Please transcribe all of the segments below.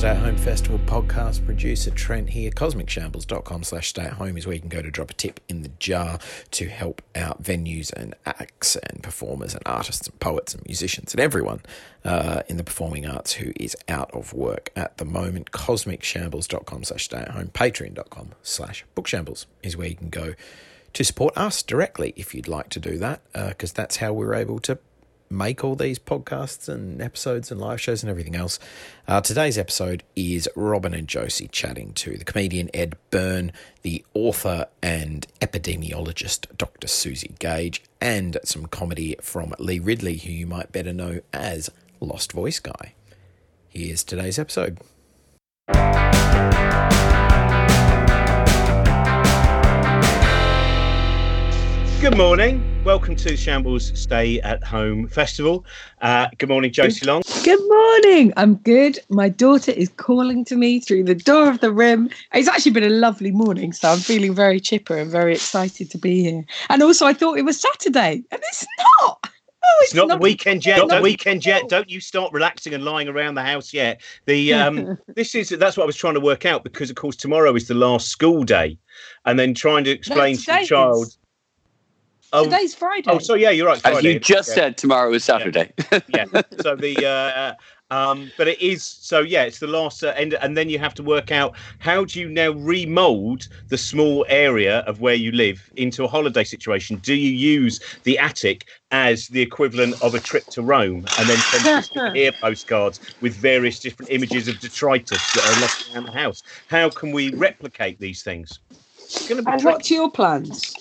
Stay at Home Festival podcast producer Trent here. CosmicShambles.com slash stay at home is where you can go to drop a tip in the jar to help out venues and acts and performers and artists and poets and musicians and everyone uh, in the performing arts who is out of work at the moment. CosmicShambles.com slash stay at home. Patreon.com slash bookshambles is where you can go to support us directly if you'd like to do that, because uh, that's how we're able to make all these podcasts and episodes and live shows and everything else. Uh, today's episode is Robin and Josie chatting to the comedian Ed Byrne, the author and epidemiologist Dr. Suzi Gage, and some comedy from Lee Ridley, who you might better know as Lost Voice Guy. Here's today's episode. Good morning. Welcome to Shambles Stay at Home Festival. Uh, good morning, Josie Long. Good morning. I'm good. My daughter is calling to me through the door of the room. It's actually been a lovely morning, so I'm feeling very chipper and very excited to be here. And also, I thought it was Saturday, and it's not. Oh, it's, it's not, not, the weekend yet. Not the weekend yet. Don't you start relaxing and lying around the house yet. The um, this is that's what I was trying to work out because of course tomorrow is the last school day, and then trying to explain no, to the child. Is Oh, Today's Friday. Oh, so yeah, you're right. Friday. you just yeah. said tomorrow is Saturday. Yeah. yeah. So the uh, um, but it is so yeah, it's the last uh, end, and then you have to work out how do you now remold the small area of where you live into a holiday situation. Do you use the attic as the equivalent of a trip to Rome, and then send air postcards with various different images of detritus that are left around the house? How can we replicate these things? and what's your plans?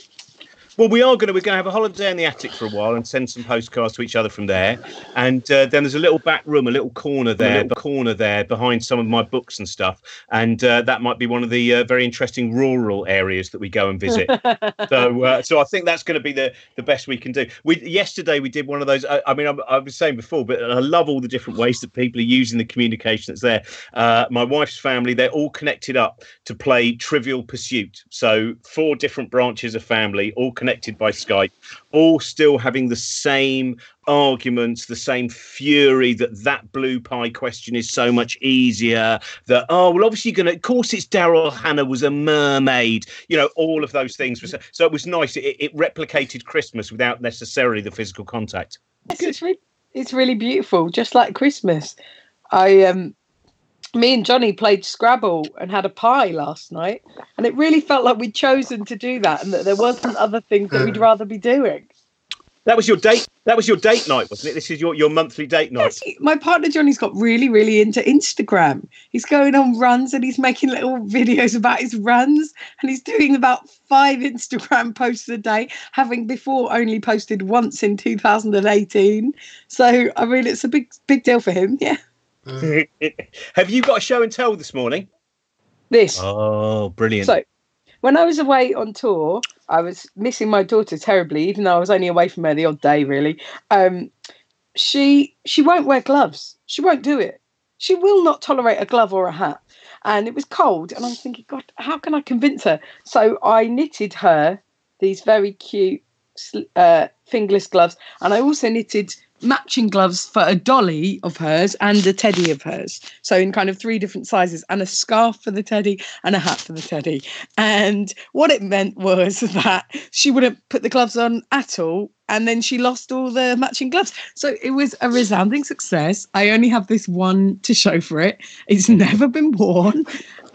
Well, we are going to we're going to have a holiday in the attic for a while and send some postcards to each other from there. And uh, then there's a little back room, a little corner there, a corner there behind some of my books and stuff. And uh, that might be one of the uh, very interesting rural areas that we go and visit. so, uh, so I think that's going to be the the best we can do. We yesterday we did one of those. I, I mean, I, I, was saying before, but I love all the different ways that people are using the communication that's there. Uh, my wife's family, they're all connected up to play Trivial Pursuit. So four different branches of family all connected connected by Skype, all still having the same arguments, the same fury that that blue pie question is so much easier. That oh well, obviously you're gonna. Of course, it's Daryl Hannah was a mermaid. You know, all of those things. So, so it was nice. It, it, replicated Christmas without necessarily the physical contact. It's really, it's really beautiful, just like Christmas. I um me and Johnny played Scrabble and had a pie last night, and it really felt like we'd chosen to do that, and that there wasn't other things that we'd rather be doing. That was your date. That was your date night, wasn't it? This is your, your monthly date night. Yes, my partner Johnny's got really, really into Instagram. He's going on runs and he's making little videos about his runs, and he's doing about five Instagram posts a day, having before only posted once in 2018. So I mean, it's a big, big deal for him. Yeah. Have you got a show and tell this morning? This. Oh, brilliant. So, when I was away on tour, I was missing my daughter terribly, even though I was only away from her the odd day, really. Um, she she won't wear gloves. She won't do it. She will not tolerate a glove or a hat. And it was cold, and I'm thinking, God, how can I convince her? So I knitted her these very cute uh, fingerless gloves, and I also knitted matching gloves for a dolly of hers and a teddy of hers. So in kind of three different sizes, and a scarf for the teddy and a hat for the teddy. And what it meant was that she wouldn't put the gloves on at all. And then she lost all the matching gloves. So it was a resounding success. I only have this one to show for it. It's never been worn.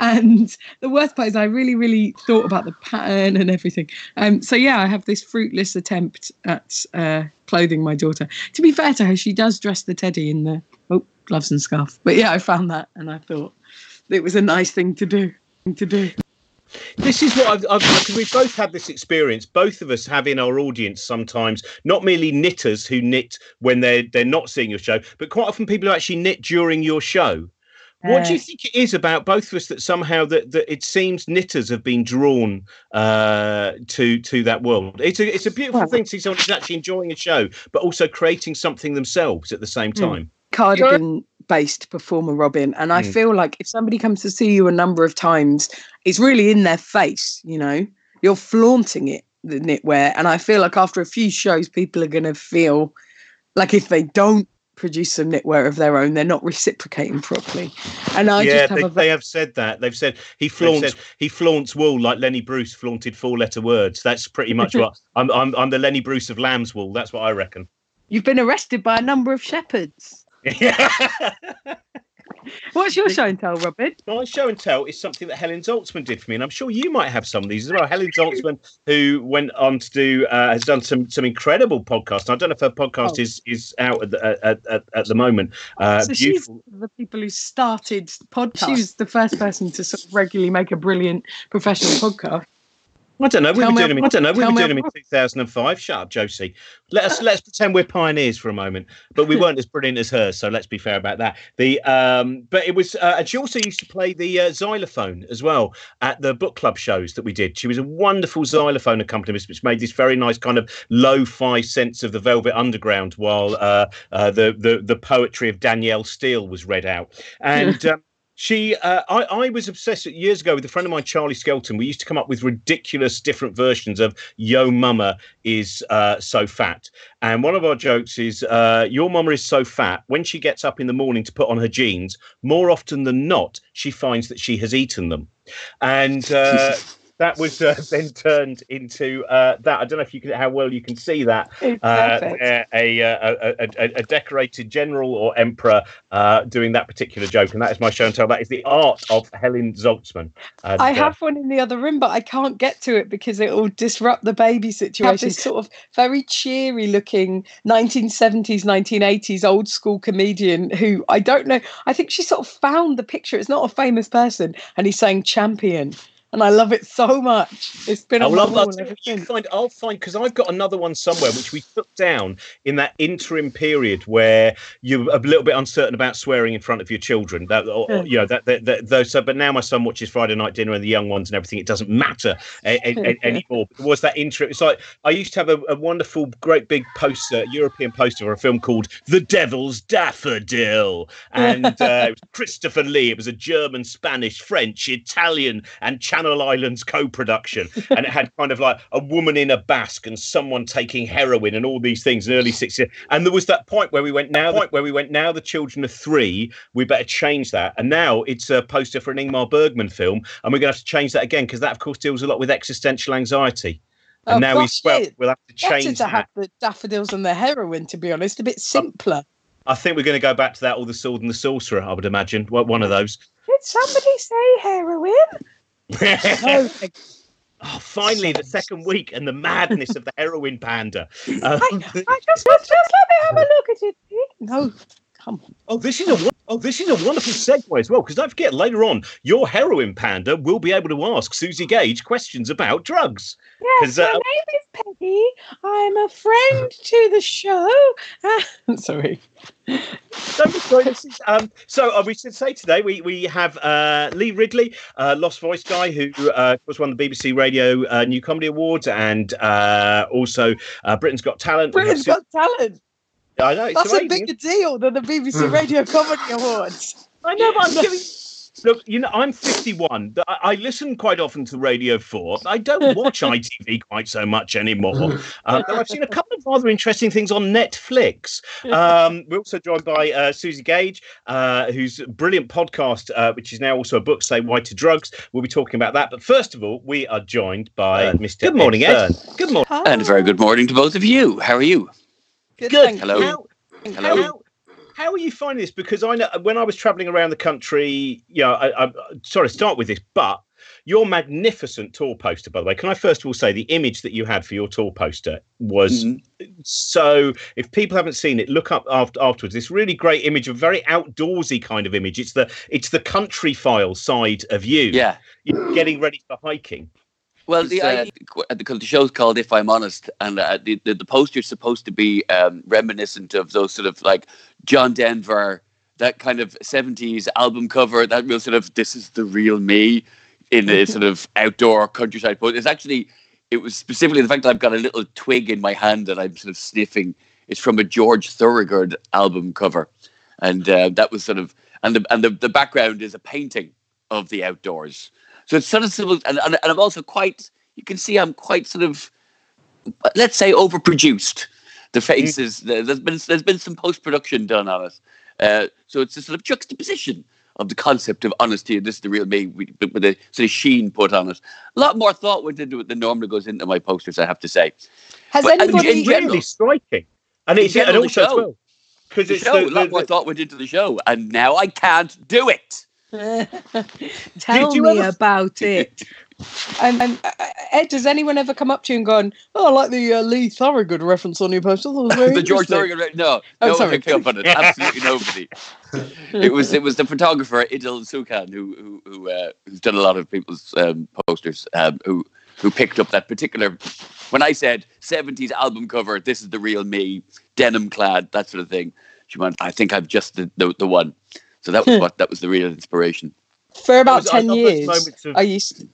And the worst part is, I really, really thought about the pattern and everything. Um, so yeah, I have this fruitless attempt at uh, clothing my daughter. To be fair to her, she does dress the teddy in the oh, gloves and scarf. But yeah, I found that, and I thought it was a nice thing to do. To do. This is what I've, I've we both had this experience. Both of us have in our audience sometimes not merely knitters who knit when they're they're not seeing your show, but quite often people who actually knit during your show. What do you uh, think it is about both of us that somehow that, that it seems knitters have been drawn uh, to to that world? It's a it's a beautiful well, thing to see someone who's actually enjoying a show, but also creating something themselves at the same hmm. time. Cardigan based performer Robin, and I mm. feel like if somebody comes to see you a number of times, it's really in their face. You know, you're flaunting it the knitwear, and I feel like after a few shows, people are going to feel like if they don't produce some knitwear of their own. They're not reciprocating properly, and I yeah, just have they, a they have said that. They've said he flaunts he flaunts wool like Lenny Bruce flaunted four letter words. That's pretty much what I'm, I'm. I'm the Lenny Bruce of lamb's wool. That's what I reckon. You've been arrested by a number of shepherds. Yeah. What's your show and tell, Robin? My show and tell is something that Helen Zaltzman did for me, and I'm sure you might have some of these as well. Helen Zaltzman, who went on to do, uh, has done some some incredible podcasts. I don't know if her podcast Oh. is is out at the, at, at, at the moment. Uh, so she's beautiful. of the people who started podcasts. She was the first person to sort of regularly make a brilliant professional podcast. I don't know. We Tell were doing them. up- I don't know. We were doing them in 2005. Shut up, Josie. Let us let's pretend we're pioneers for a moment, but we weren't as brilliant as her. So let's be fair about that. The um, but it was. Uh, and she also used to play the uh, xylophone as well at the book club shows that we did. She was a wonderful xylophone accompanist, which made this very nice kind of lo-fi sense of the Velvet Underground, while uh, uh, the the the poetry of Danielle Steel was read out. And um, she, uh, I, I was obsessed years ago with a friend of mine, Charlie Skelton. We used to come up with ridiculous different versions of "Yo Mama is uh, so fat," and one of our jokes is uh, "Your mama is so fat when she gets up in the morning to put on her jeans. More often than not, she finds that she has eaten them," and. Uh, That was uh, then turned into uh, that. I don't know if you can how well you can see that uh, a, a, a, a, a decorated general or emperor uh, doing that particular joke, and that is my show and tell. That is the art of Helen Zaltzman. And, I uh, have one in the other room, but I can't get to it because it will disrupt the baby situation. Have This sort of very cheery looking 1970s, 1980s old school comedian who I don't know. I think she sort of found the picture. It's not a famous person, and he's saying champion. And I love it so much. It's been I love that. You find, I'll find because I've got another one somewhere which we took down in that interim period where you're a little bit uncertain about swearing in front of your children. That, or, Yeah. you know, that, that, that those. So, but now my son watches Friday Night Dinner and the young ones and everything. It doesn't matter a, a, a- anymore. But was that interim? It's like I used to have a, wonderful, great big poster, European poster for a film called The Devil's Daffodil, and uh, it was Christopher Lee. It was a German, Spanish, French, Italian, and Channel Islands co-production, and it had kind of like a woman in a basque and someone taking heroin and all these things in early 60s. And there was that point where we went now, the point where we went now. The children are three. We better change that. And now it's a poster for an Ingmar Bergman film, and we're going to have to change that again because that, of course, deals a lot with existential anxiety. And Oh, now we gosh, well, yeah. we'll have to Better change to that. have the daffodils and the heroin, to be honest, a bit simpler. I think we're going to go back to that, or the sword and the sorcerer. I would imagine One- one of those. Did somebody say heroin? No, oh, finally, the second week and the madness of the heroin panda. Um, I just, just let me have a look at it. No, come on. oh, this is a won- oh, this is a wonderful segue as well. Because don't forget, later on, your heroin panda will be able to ask Suzi Gage questions about drugs. Yes, uh, my name is Peggy. I'm a friend to the show. Sorry. Sorry, this is, um, so uh, we should say today we we have uh, Lee Ridley, uh, Lost Voice guy, who uh, was won the BBC Radio uh, New Comedy Awards, and uh, also uh, Britain's Got Talent. Britain's Got Talent. I know it's That's a bigger deal than the BBC Radio Comedy Awards. I know, but I'm giving. Look, you know, I'm 51. I, I listen quite often to Radio 4. I don't watch ITV quite so much anymore. Uh, though I've seen a couple of rather interesting things on Netflix. Um, we're also joined by uh, Suzi Gage, uh, whose brilliant podcast, uh, which is now also a book, Say Why to Drugs. We'll be talking about that. But first of all, we are joined by Mr. Good morning, Ed. Good morning. And a very good morning to both of you. How are you? Good. Good. thank Hello. you. How, Hello. How, how are you finding this? Because I know when I was traveling around the country, you know, I, I sorry, to start with this, but your magnificent tour poster, by the way, can I first of all say the image that you had for your tour poster was Mhm. so. If people haven't seen it, look up after, afterwards. This really great image, a very outdoorsy kind of image. It's the it's the Countryfile side of you. Yeah. You're getting ready for hiking. Well, the, uh, the, the show's called If I'm Honest, and uh, the, the, the poster's supposed to be um, reminiscent of those sort of like John Denver, that kind of 70s album cover, that real sort of, this is the real me in a sort of outdoor countryside post. It's actually, it was specifically the fact that I've got a little twig in my hand and I'm sort of sniffing. It's from a George Thorogood album cover. And uh, that was sort of, and the, and the, the background is a painting of the outdoors. So it's sort of civil, and, and, and I'm also quite, you can see I'm quite sort of, let's say, overproduced. The faces, the- there's been there's been some post production done on it, uh, so it's a sort of juxtaposition of the concept of honesty. And this is the real me with with a sort of sheen put on it. A lot more thought went into it than normally goes into my posters. I have to say. Has But- and anybody? in general- really striking. And it's and general, the also as show. because The it's show, the, a lot the- more the- thought went into the show, and now I can't do it. Tell Did me ever- about it. And, and uh, Ed, does anyone ever come up to you and gone, "Oh, I like the uh, Lee Thorogood reference on your poster"? That was very the George interesting." Thorogood. No, Oh, no one sorry. picked up on it. Absolutely nobody. it was it was the photographer Idil Sukan who who who uh, who's done a lot of people's um, posters um, who who picked up that particular. When I said '70s album cover, this is the real me, denim clad, that sort of thing. She went, I think I've just the, the, the one. So that was hmm. what that was the real inspiration. For about was- ten love those years, of- I used.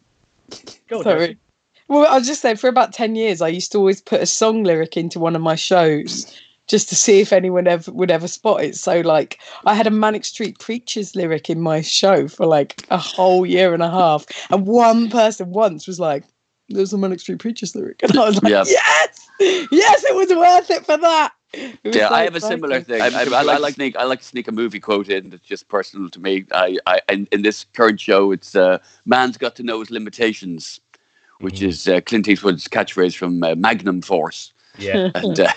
Go on, Sorry. Josie. Well, I was just saying, for about 10 years, I used to always put a song lyric into one of my shows just to see if anyone ever would ever spot it. So, like, I had a Manic Street Preachers lyric in my show for like a whole year and a half. And one person once was like, there's a Manic Street Preachers lyric. And I was like, Yeah. yes, yes, it was worth it for that. It was Yeah, so I have a similar thing. I, I, I like sneak. I like to sneak a movie quote in that's just personal to me. I, I and in this current show, it's uh, "Man's got to know his limitations," which Mhm. is uh, Clint Eastwood's catchphrase from uh, Magnum Force. Yeah. And uh,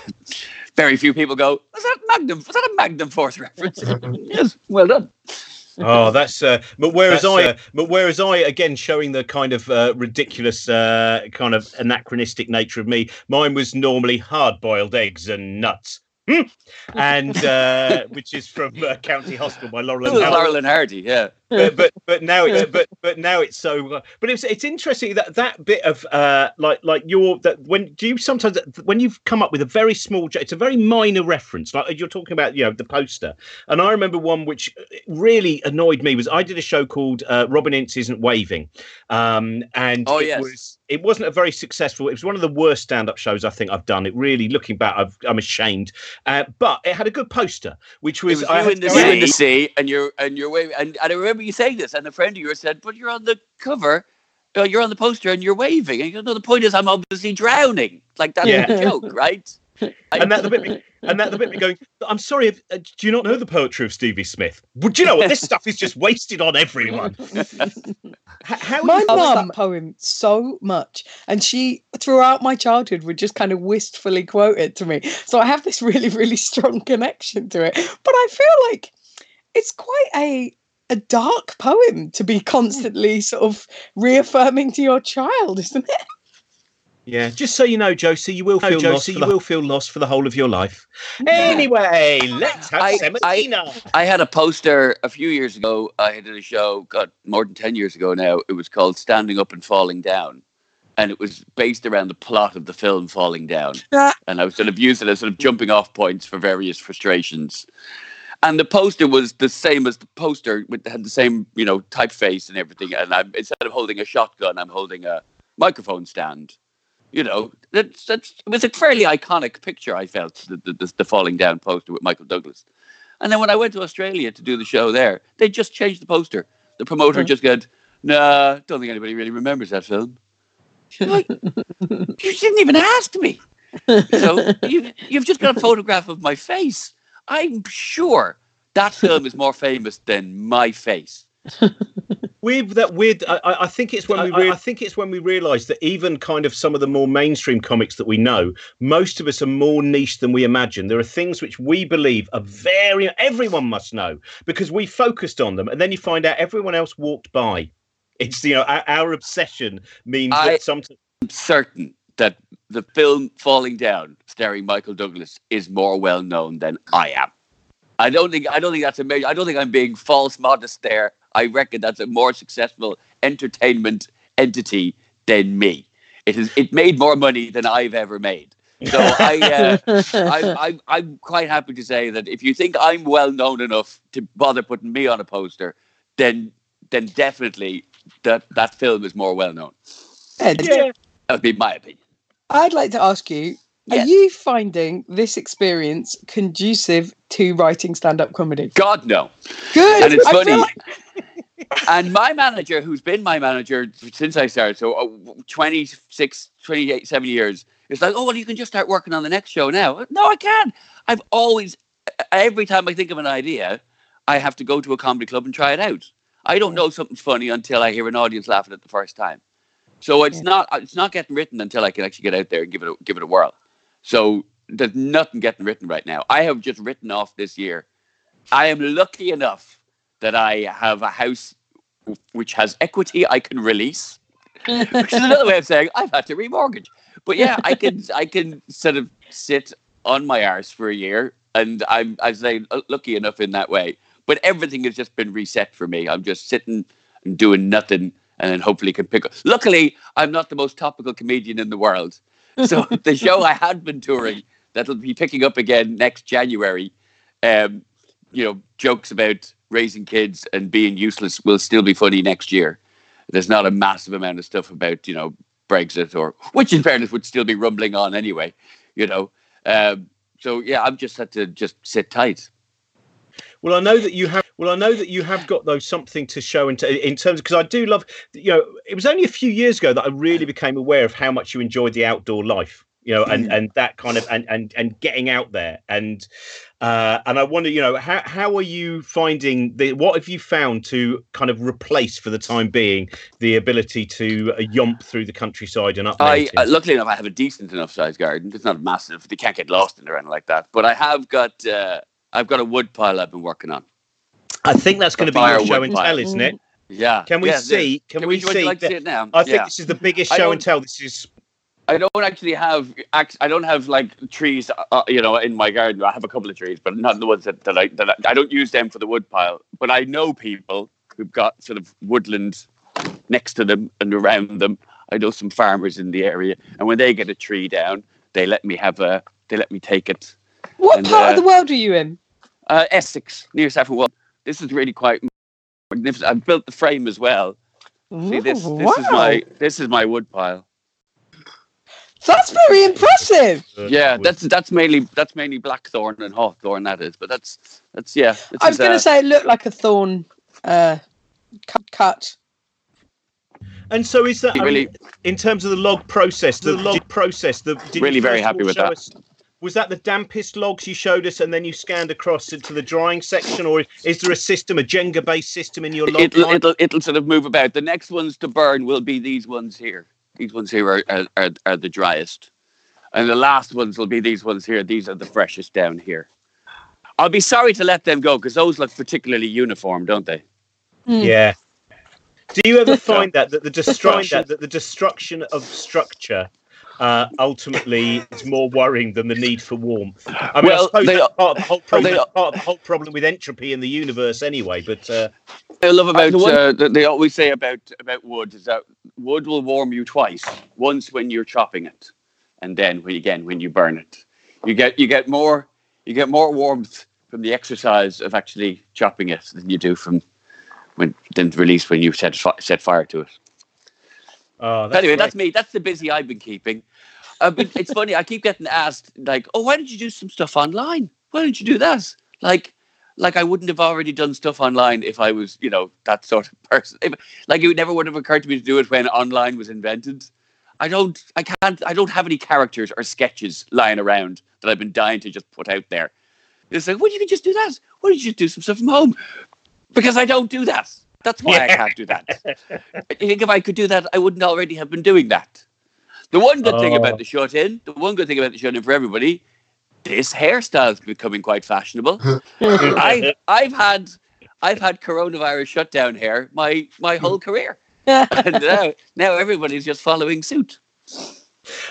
very few people go, "Was that Magnum? Was that a Magnum Force reference?" yes, well done. Oh, that's. Uh, but whereas That's, I, uh, but whereas I, again, showing the kind of uh, ridiculous, uh, kind of anachronistic nature of me, mine was normally hard-boiled eggs and nuts. and uh, which is from uh, County Hospital by Laurel and Hardy. Laurel and Hardy. Yeah, but, but but now it, but but now it's so uh, but it's it's interesting that that bit of uh like like your that when do you sometimes when you've come up with a very small it's a very minor reference like you're talking about you know the poster and I remember one which really annoyed me was I did a show called uh, Robin Ince isn't waving um and Oh, it yes. was it wasn't a very successful it was one of the worst stand-up shows I think I've done it really looking back I've, I'm ashamed uh, but it had a good poster which was, was I you in the to go sea, in the sea, and you're and you're waving. And, and I remember you saying this, and a friend of yours said, "But you're on the cover." Uh, you're on the poster and you're waving. And you go, no, the point is I'm obviously drowning. Like that's Yeah. the joke, right? and that the bit me, and that the bit me going. I'm sorry. if- uh, do you not know the poetry of Stevie Smith? Would you know what this stuff is just wasted on everyone? How My you- mum that poem so much, and she throughout my childhood would just kind of wistfully quote it to me. So I have this really, really strong connection to it. But I feel like it's quite a a dark poem to be constantly sort of reaffirming to your child, isn't it? Yeah, just so you know, Josie, you will feel Josie, lost. you For the, will feel lost for the whole of your life. Anyway, let's have I- Semolina. I had a poster a few years ago. I did a show, God, more than 10 years ago now. It was called Standing Up and Falling Down. And it was based around the plot of the film Falling Down. Ah. And I was sort of used it as sort of jumping off points for various frustrations. And the poster was the same as the poster, with had the same, you know, typeface and everything. And I'm instead of holding a shotgun, I'm holding a microphone stand. You know, that's, that's it was a fairly iconic picture. I felt the, the, the, falling down poster with Michael Douglas. And then when I went to Australia to do the show there, they just changed the poster. The promoter just said, "Nah, don't think anybody really remembers that film." Like, you didn't even ask me. So you, you've just got a photograph of my face. I'm sure that film is more famous than my face. With that weird, I, I- I think it's when we. I- Re- I think it's when we realise that even kind of some of the more mainstream comics that we know, most of us are more niche than we imagine. There are things which we believe are very everyone must know because we focused on them, and then you find out everyone else walked by. It's you know our, our obsession means I- that sometimes. I'm certain that the film Falling Down, starring Michael Douglas, is more well known than I am. I don't think I don't think that's a major, I don't think I'm being false modest there. I reckon that's a more successful entertainment entity than me. It is it made more money than I've ever made. So I, uh, I, I I'm quite happy to say that if you think I'm well known enough to bother putting me on a poster, then then definitely that that film is more well known. Ed, Yeah, That would be my opinion. I'd like to ask you: Are you finding this experience conducive to writing stand-up comedy? God no. Good. And it's I feel funny. like- and my manager, who's been my manager since I started, so uh, 26, 28, 7 years, is like, oh well, you can just start working on the next show now. No, I can't. I've always, every time I think of an idea, I have to go to a comedy club and try it out. I don't know something's funny until I hear an audience laughing at the first time. So it's Yeah. not it's not getting written until I can actually get out there and give it a, give it a whirl. So there's nothing getting written right now. I have just written off this year. I am lucky enough that I have a house which has equity I can release, which is another way of saying I've had to remortgage. But yeah, I can I can sort of sit on my arse for a year, and I'm I say uh, lucky enough in that way. But everything has just been reset for me. I'm just sitting and doing nothing, and then hopefully can pick up. Luckily, I'm not the most topical comedian in the world, so the show I had been touring that'll be picking up again next January. Um, you know, jokes about raising kids and being useless will still be funny next year. There's not a massive amount of stuff about you know Brexit or which, in fairness, would still be rumbling on anyway. You know, um, so yeah, I've just had to just sit tight. Well, I know that you have. Well, I know that you have got though something to show in, t- in terms because I do love. You know, it was only a few years ago that I really became aware of how much you enjoyed the outdoor life. You know, and and that kind of and and and getting out there and uh, and I wonder, you know, how how are you finding the what have you found to kind of replace for the time being the ability to uh, yomp through the countryside and up I uh, luckily enough, I have a decent enough sized garden. It's not massive. they can't get lost in or anything like that. But I have got uh, I've got a wood pile I've been working on. I think that's going to be your show and tell, isn't it? Yeah. Can we Yeah, see? Can, we, would you see? like that- see it now? I think Yeah. this is the biggest show and tell. This is I don't actually have I don't have like trees, uh, you know, in my garden. I have a couple of trees, but not the ones that, that I that I, I don't use them for the wood pile. But I know people who've got sort of woodland next to them and around them. I know some farmers in the area, and when they get a tree down, they let me have a they let me take it. What And, part uh, of the world are you in? Uh, Essex near Saffron. This is really quite magnificent. I've built the frame as well. See this Ooh, this is my this is my wood pile. That's very impressive. Yeah, with- that's that's mainly that's mainly blackthorn and hawthorn. That is, but that's that's yeah. this I was going to uh, say it looked like a thorn uh, cut. cut. And so is that I really mean, in terms of the log process? The log process. The did you Really very first of all happy with that. us- was that the dampest logs you showed us, and then you scanned across into the drying section, or is there a system, a Jenga-based system in your log it'll, it'll it'll sort of move about. The next ones to burn will be these ones here. These ones here are are, are, are the driest, and the last ones will be these ones here. These are the freshest down here. I'll be sorry to let them go because those look particularly uniform, don't they? Hmm. Yeah. Do you ever find that that the destruction that the destruction of structure uh, ultimately is more worrying than the need for warmth? I mean, Well, I suppose they- part of the whole problem. part of the whole problem with entropy in the universe, anyway. But uh, I love about the one- uh, that they always say about about wood is that wood will warm you twice. Once when you're chopping it, and then when again when you burn it. You get you get more you get more warmth from the exercise of actually chopping it than you do from when then release when you set fi- set fire to it. Oh, that's anyway, that's me. That's the busy I've been keeping. Uh, but it's funny. I keep getting asked like, "Oh, why did you do some stuff online? Why did you do that?" Like, like I wouldn't have already done stuff online if I was, you know, that sort of person. If, like it never would have occurred to me to do it when online was invented. I don't. I can't. I don't have any characters or sketches lying around that I've been dying to just put out there. It's like, well, you can just do that. Why don't you just do some stuff from home? Because I don't do that. That's why I can't do that. I think if I could do that, I wouldn't already have been doing that. The one good thing Oh. about the short in, the one good thing about the short in for everybody, this hairstyle is becoming quite fashionable. I I've had I've had coronavirus shutdown hair my my whole hmm. career, and now now everybody's just following suit.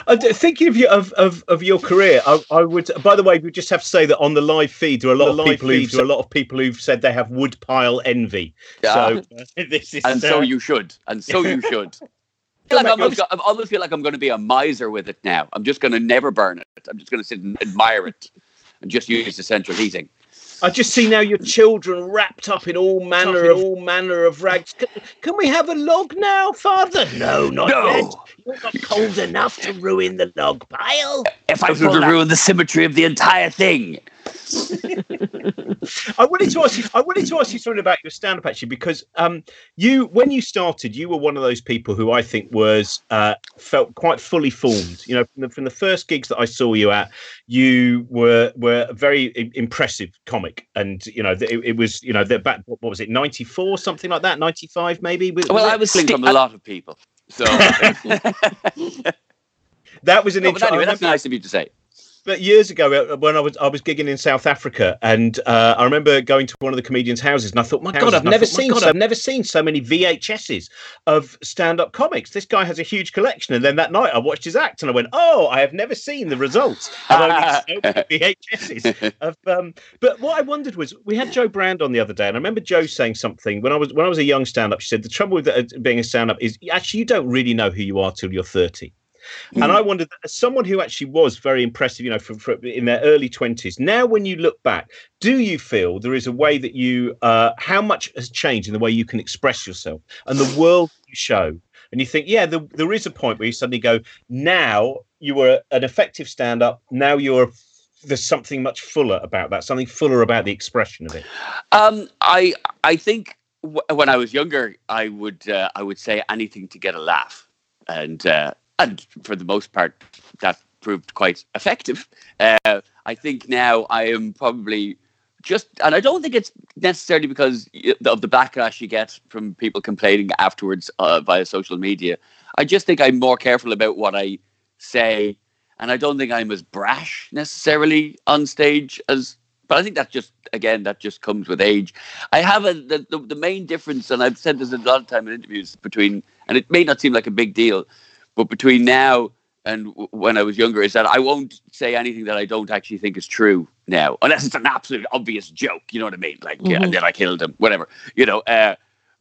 Uh, d- thinking of your of, of, of your career, I, I would. By the way, we just have to say that on the live feed, there are a lot of people who've a lot of people who've said they have wood pile envy. So uh, this is and so uh, you should, and so you should. I feel like Go I'm back- I almost feel like I'm going to be a miser with it now. I'm just going to never burn it. I'm just going to sit and admire it, and just use the central heating. I just see now your children wrapped up in all manner of all manner of rags. Can, can we have a log now, Father? No, not yet. You're not cold enough to ruin the log pile. if I was going to ruin the symmetry of the entire thing, I wanted to ask you. I wanted to ask you something about your stand-up actually, because um, you, when you started, you were one of those people who I think was uh, felt quite fully formed. You know, from the, from the first gigs that I saw you at, you were were a very impressive comic, and you know, it, it was you know, the back what was it, ninety four, something like that, ninety five maybe. Was- Well, was I was stealing from a lot of people. So, that was an No, intro. Anyway, that's nice of you to say. But years ago uh, when I was I was gigging in South Africa, and uh, I remember going to one of the comedians' houses, and I thought, my God, I've never thought, seen God, so, I've never seen so many VHSs of stand-up comics. This guy has a huge collection, and then that night I watched his act, and I went, oh, I have never seen the results. I've only so many VHSs of. Um, but what I wondered was, we had Jo Brand on the other day, and I remember Jo saying something when I was when I was a young stand-up. She said the trouble with uh, being a stand-up is actually you don't really know who you are till you're thirty. And I wondered, as someone who actually was very impressive, you know, from, from in their early twenties. Now, when you look back, do you feel there is a way that you, uh, how much has changed in the way you can express yourself and the world you show? And you think, yeah, there, there is a point where you suddenly go, now you were an effective stand-up. Now you're there's something much fuller about that, something fuller about the expression of it. Um, I I think w- when I was younger, I would uh, I would say anything to get a laugh, and uh, and for the most part, that proved quite effective. Uh, I think now I am probably just, and I don't think it's necessarily because of the backlash you get from people complaining afterwards uh, via social media. I just think I'm more careful about what I say, and I don't think I'm as brash necessarily on stage as. But I think that just again that just comes with age. I have a the, the, the main difference, and I've said this a lot of time in interviews between, and it may not seem like a big deal, but between now and w- when I was younger, is that I won't say anything that I don't actually think is true now, unless it's an absolute obvious joke. You know what I mean? Like, yeah, Mhm. and then I killed him, whatever. You know. Uh,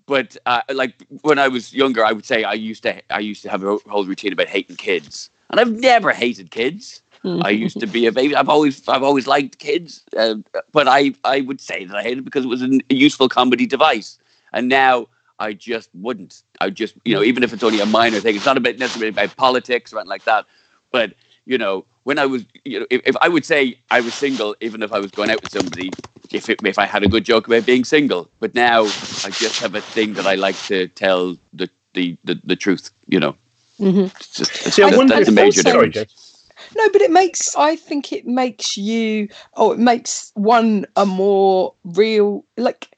but uh, like when I was younger, I would say I used to I used to have a whole routine about hating kids, and I've never hated kids. I used to be a baby. I've always I've always liked kids, uh, but I I would say that I hated it because it was an, a useful comedy device, and now I just wouldn't. I just you know even if it's only a minor thing, it's not about necessarily about politics or anything like that. But you know when I was you know if, if I would say I was single, even if I was going out with somebody, if it, if I had a good joke about being single, but now I just have a thing that I like to tell the the the, the truth. You know, Mhm. it's just it's, See, I that's, that's a major also- difference. No, but it makes. I think it makes you. Oh, it makes one a more real. Like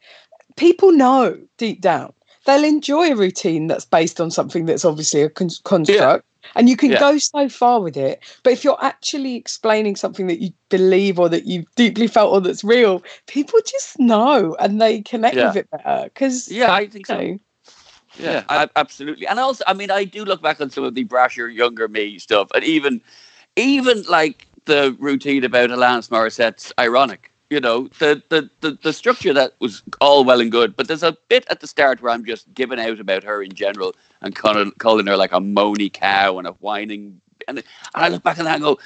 people know deep down they'll enjoy a routine that's based on something that's obviously a con- construct, and you can Yeah. go so far with it. But if you're actually explaining something that you believe or that you deeply felt or that's real, people just know and they connect Yeah. with it better. Because Yeah, I think so. know, Yeah, I, absolutely. And also, I mean, I do look back on some of the brasher, younger me stuff, and even, even like the routine about Alanis Morissette's "Ironic." You know, the, the the the structure that was all well and good, but there's a bit at the start where I'm just giving out about her in general and calling, calling her like a moany cow and a whining. And, and I look back on that and go,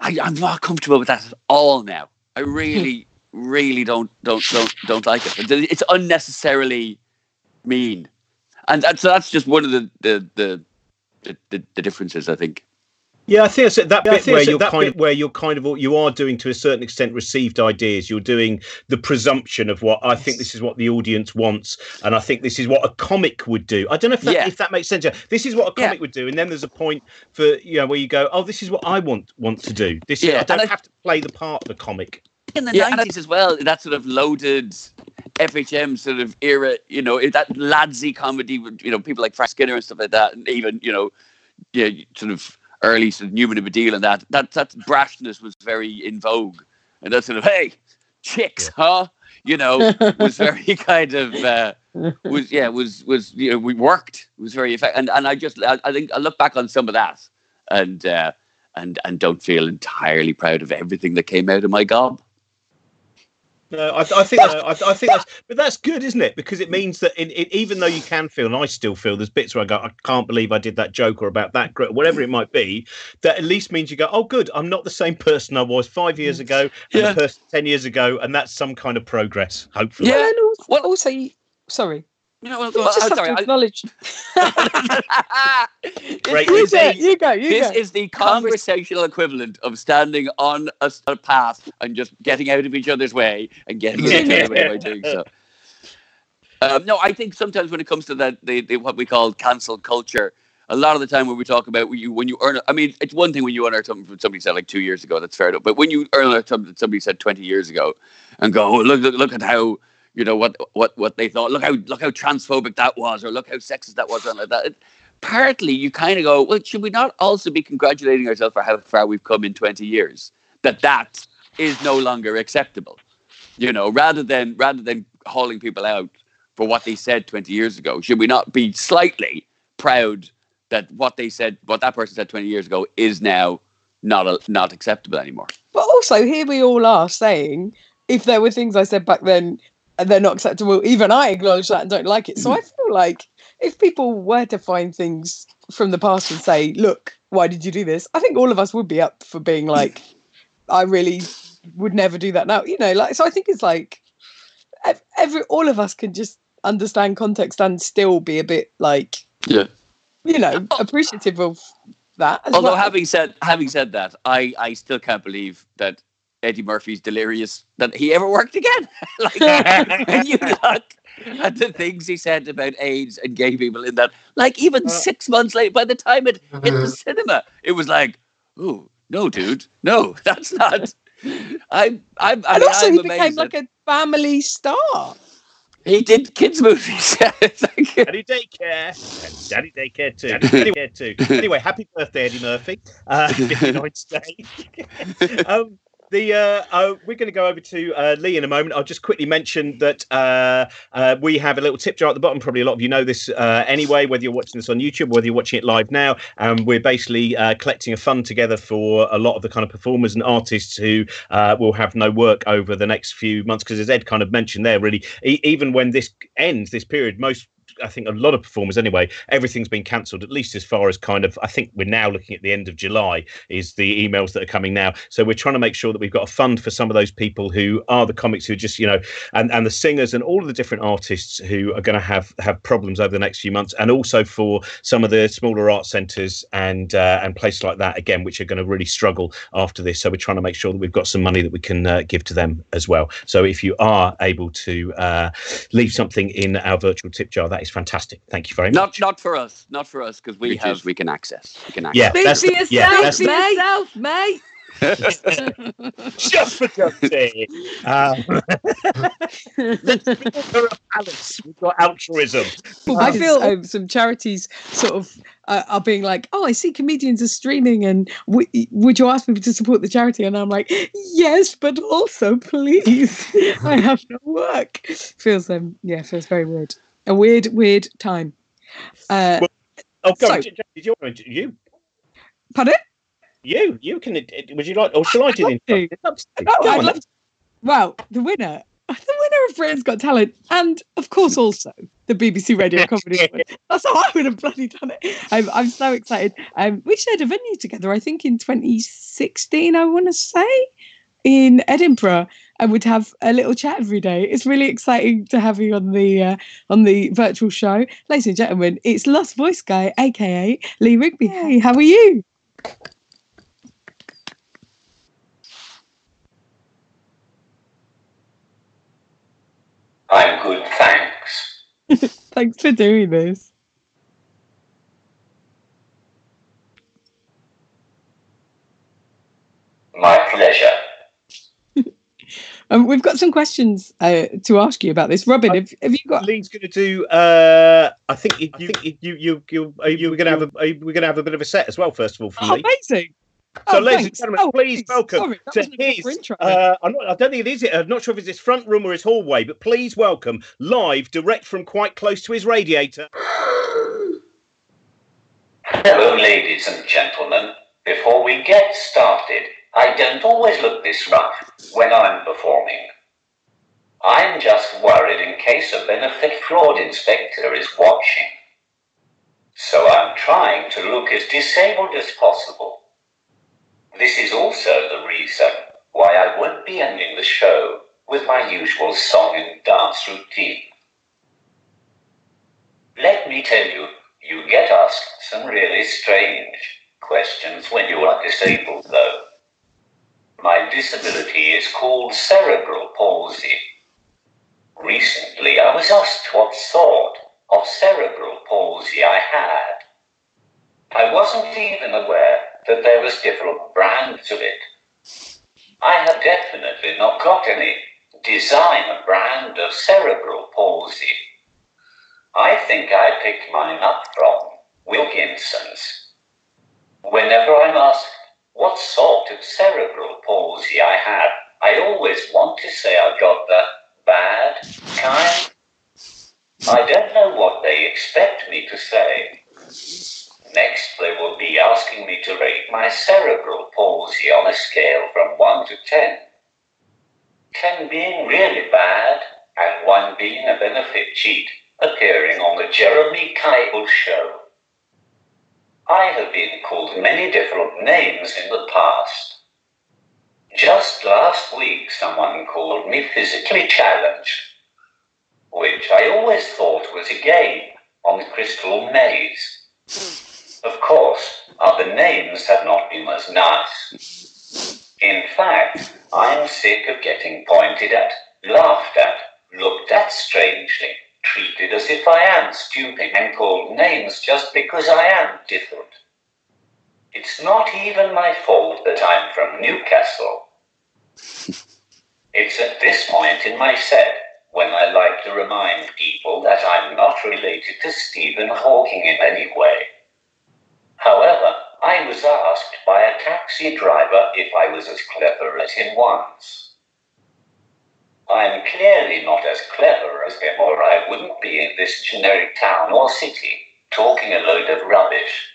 I, I'm not comfortable with that at all now. I really, hmm. really don't don't don't don't like it. It's unnecessarily mean, and so that's just one of the the the, the, the differences. I think. Yeah, I think it's that Yeah, bit where you're kind bit- of where you're kind of you are doing to a certain extent received ideas. You're doing the presumption of what I think this is what the audience wants, and I think this is what a comic would do. I don't know if that, Yeah. if that makes sense. Yeah, This is what a Yeah. comic would do, and then there's a point for you know where you go, oh, this is what I want want to do. This Yeah, I don't I- have to play the part of a comic. In the Yeah, and nineties as well, that sort of loaded FHM sort of era, you know, that ladsy comedy, with, you know, people like Frank Skinner and stuff like that, and even you know, yeah, sort of early sort of Newman and Baddiel and that that that brashness was very in vogue, and that sort of hey, chicks, huh? You know, was very kind of uh, was yeah was was you know we worked it was very effective, and and I just I, I think I look back on some of that and uh, and and don't feel entirely proud of everything that came out of my gob. No, I, I think that's, I, I think that's, but that's good, isn't it? Because it means that in, it, even though you can feel, and I still feel, there's bits where I go, I can't believe I did that joke or about that, whatever it might be. That at least means you go, oh, good, I'm not the same person I was five years mm. ago, and Yeah. the person ten years ago, and that's some kind of progress, hopefully. Yeah. Well, and also, Well- also, sorry. You know, well, well, just I'm have sorry, to I- acknowledge. Great. You this go, is- you go, you this go. is the conversational equivalent of standing on a path and just getting out of each other's way and getting in each other's way by doing so. Um, no, I think sometimes when it comes to that, the, the what we call cancel culture, a lot of the time when we talk about when you when you earn, I mean, it's one thing when you unearth something from somebody said like two years ago, that's fair enough. But when you unearth something that somebody said twenty years ago, and go, oh, look, look, look at how you know what what what they thought, look how look how transphobic that was, or look how sexist that was, and like that. Partly, you kind of go, well, should we not also be congratulating ourselves for how far we've come in twenty years? That that is no longer acceptable. You know, rather than rather than hauling people out for what they said 20 years ago? Should we not be slightly proud that what they said, what that person said 20 years ago, is now not a, not acceptable anymore? But also, here we all are saying, if there were things I said back then and they're not acceptable, even I acknowledge that and don't like it. So I feel like if people were to find things from the past and say, look, why did you do this? I think all of us would be up for being like, I really would never do that now. You know, like, so I think it's like every, all of us can just understand context and still be a bit like, Yeah. you know, appreciative of that. Although well. having said having said that, I I still can't believe that Eddie Murphy's delirious that he ever worked again. like when you look at the things he said about AIDS and gay people in that, like even Uh. six months later, by the time it hit the cinema, it was like, oh no, dude, no, that's not. I'm I'm I and mean, also, I'm he became amazed like that a family star. he did kids movies. Like- Daddy Daycare. And Daddy Daycare too. Daddy Daycare too. Anyway, happy birthday, Eddie Murphy. Uh, 59th day. um, the uh, uh, we're going to go over to uh, Lee in a moment. I'll just quickly mention that uh, uh, we have a little tip jar at the bottom. Probably a lot of you know this uh, anyway, whether you're watching this on YouTube, whether you're watching it live now. Um, we're basically collecting a fund together for a lot of the kind of performers and artists who will have no work over the next few months. Because as Ed kind of mentioned there, really, e- even when this ends, this period, most I think a lot of performers anyway, everything's been cancelled, at least as far as kind of, I think we're now looking at the end of July, is the emails that are coming now. So we're trying to make sure that we've got a fund for some of those people who are the comics who are just, you know, and, and the singers and all of the different artists who are going to have have problems over the next few months, and also for some of the smaller art centres and uh, and places like that, again, which are going to really struggle after this. So we're trying to make sure that we've got some money that we can uh, give to them as well. So if you are able to uh, leave something in our virtual tip jar, that is fantastic. Thank you very not much. not for us, not for us, because we Which have is- we can access. We can access. Yeah, Speak that's for the- yourself, yeah, that's the- mate. yourself, mate. just for Dusty. Um, we're a palace. We've got altruism. I feel um, some charities sort of uh, are being like, "Oh, I see comedians are streaming, and w- would you ask me to support the charity?" And I'm like, "Yes, but also, please, I have no work." Feels um, yeah, feels very weird. A weird, weird time. Uh, Oh, go So- on. Did you, you, pardon? you, you can. Would you like, or shall I do the to. intro? It's to. Oh, I'd on, love to- Well, the winner, the winner of Britain's Got Talent, and of course also the BBC Radio Comedy Award. That's how I would have bloody done it. I'm, I'm so excited. Um, we shared a venue together, I think in 2016, I want to say, in Edinburgh, and would have a little chat every day. It's really exciting to have you on the uh, on the virtual show, ladies and gentlemen. It's Lost Voice Guy, aka Lee Ridley. Hey, how are you? I'm good, thanks. Thanks for doing this. My pleasure. Um, we've got some questions uh, to ask you about this. Robin, have, have you got? Lee's going to do. Uh, I think you, you, think you, you, you, are you going to have a, are you, we're going to have a bit of a set as well. First of all, from Oh, Lee. amazing! So, Oh, ladies and gentlemen, Oh, please thanks. welcome Sorry, that to wasn't a his. intro. Uh, I'm not, I don't think it is. I'm not sure if it's his front room or his hallway, but please welcome live, direct from quite close to his radiator. Hello, ladies and gentlemen. Before we get started, I don't always look this rough when I'm performing. I'm just worried in case a benefit fraud inspector is watching. So I'm trying to look as disabled as possible. This is also the reason why I won't be ending the show with my usual song and dance routine. Let me tell you, you get asked some really strange questions when you are disabled, though. My disability is called cerebral palsy. Recently, I was asked what sort of cerebral palsy I had. I wasn't even aware that there was different brands of it. I have definitely not got any designer brand of cerebral palsy. I think I picked mine up from Wilkinson's. Whenever I'm asked what sort of cerebral palsy I had, I always want to say I got the bad kind. I don't know what they expect me to say. Next, they will be asking me to rate my cerebral palsy on a scale from 1 to 10. 10 being really bad, and 1 being a benefit cheat appearing on the Jeremy Kyle show. I have been called many different names in the past. Just last week, someone called me physically challenged, which I always thought was a game on the Crystal Maze. Of course, other names have not been as nice. In fact, I'm sick of getting pointed at, laughed at, looked at strangely, treated as if I am stupid, and called names just because I am different. It's not even my fault that I'm from Newcastle. It's at this point in my set when I like to remind people that I'm not related to Stephen Hawking in any way. However, I was asked by a taxi driver if I was as clever as him once. I'm clearly not as clever as him, or I wouldn't be in this generic town or city talking a load of rubbish.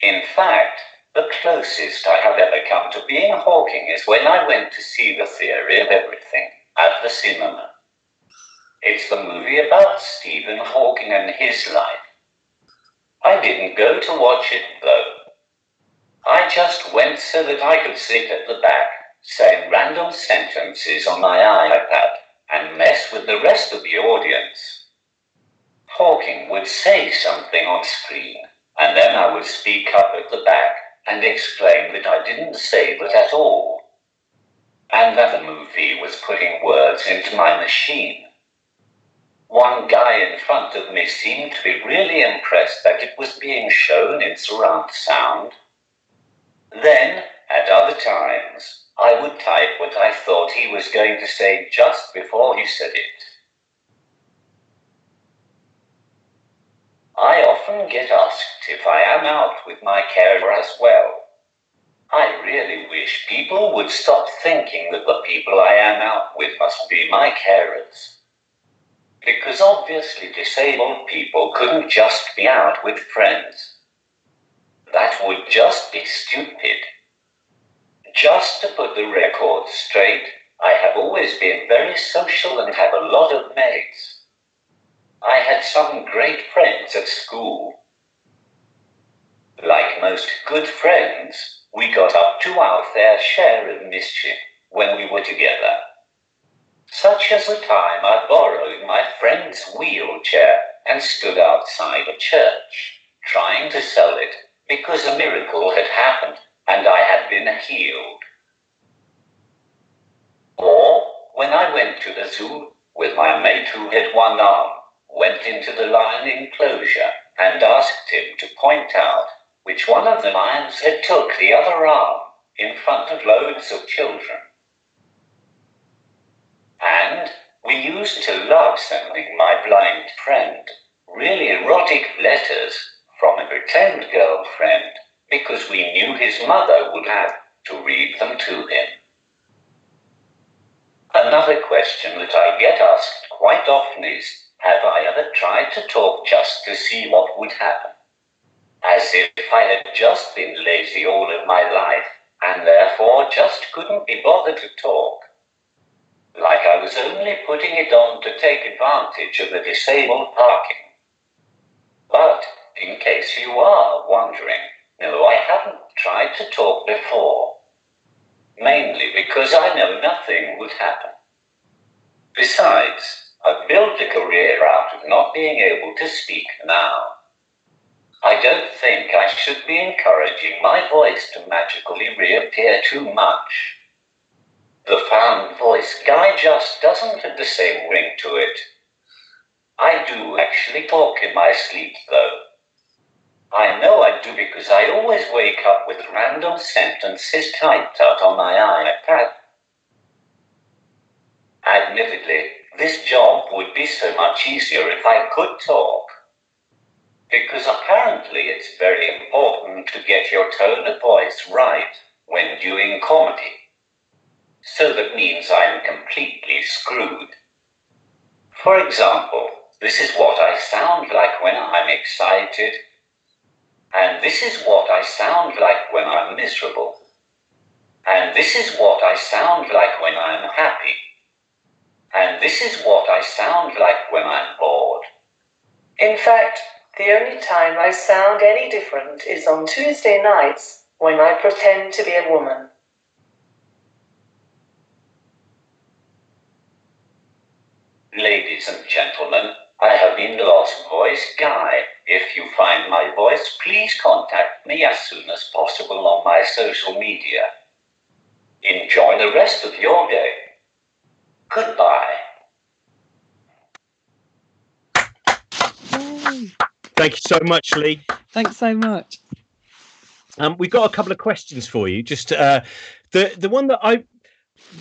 In fact, the closest I have ever come to being Hawking is when I went to see The Theory of Everything at the cinema. It's the movie about Stephen Hawking and his life. I didn't go to watch it though. I just went so that I could sit at the back, saying random sentences on my iPad and mess with the rest of the audience. Hawking would say something on screen, and then I would speak up at the back and explain that I didn't say that at all, and that the movie was putting words into my machine. One guy in front of me seemed to be really impressed that it was being shown in surround sound. Then, at other times, I would type what I thought he was going to say just before he said it. I often get asked if I am out with my carer as well. I really wish people would stop thinking that the people I am out with must be my carers. Because obviously disabled people couldn't just be out with friends. That would just be stupid. Just to put the record straight, I have always been very social and have a lot of mates. I had some great friends at school. Like most good friends, we got up to our fair share of mischief when we were together. Such as the time I borrowed my friend's wheelchair and stood outside a church, trying to sell it because a miracle had happened and I had been healed. Or when I went to the zoo with my mate who had one arm, went into the lion enclosure and asked him to point out which one of the lions had took the other arm in front of loads of children. And we used to love sending my blind friend really erotic letters from a pretend girlfriend because we knew his mother would have to read them to him. Another question that I get asked quite often is Have I ever tried to talk just to see what would happen? As if I had just been lazy all of my life and therefore just couldn't be bothered to talk. Like I was only putting it on to take advantage of the disabled parking. But in case you are wondering, no, I haven't tried to talk before. Mainly because I know nothing would happen. Besides, I've built a career out of not being able to speak now. I don't think I should be encouraging my voice to magically reappear too much. The found voice guy just doesn't have the same ring to it. I do actually talk in my sleep, though. Because I always wake up with random sentences typed out on my iPad. Admittedly, this job would be so much easier if I could talk. Because apparently it's very important to get your tone of voice right when doing comedy. So that means I'm completely screwed. For example, this is what I sound like when I'm excited. And this is what I sound like when I'm miserable. And this is what I sound like when I'm happy. And this is what I sound like when I'm bored. In fact, the only time I sound any different is on Tuesday nights when I pretend to be a woman. Ladies and gentlemen, I have been the Lost Voice Guy. If you find my voice, please contact me as soon as possible on my social media. Enjoy the rest of your day. Goodbye. Yay. Thank you so much, Lee. Thanks so much. Um, we've got a couple of questions for you. Just uh, the the one that I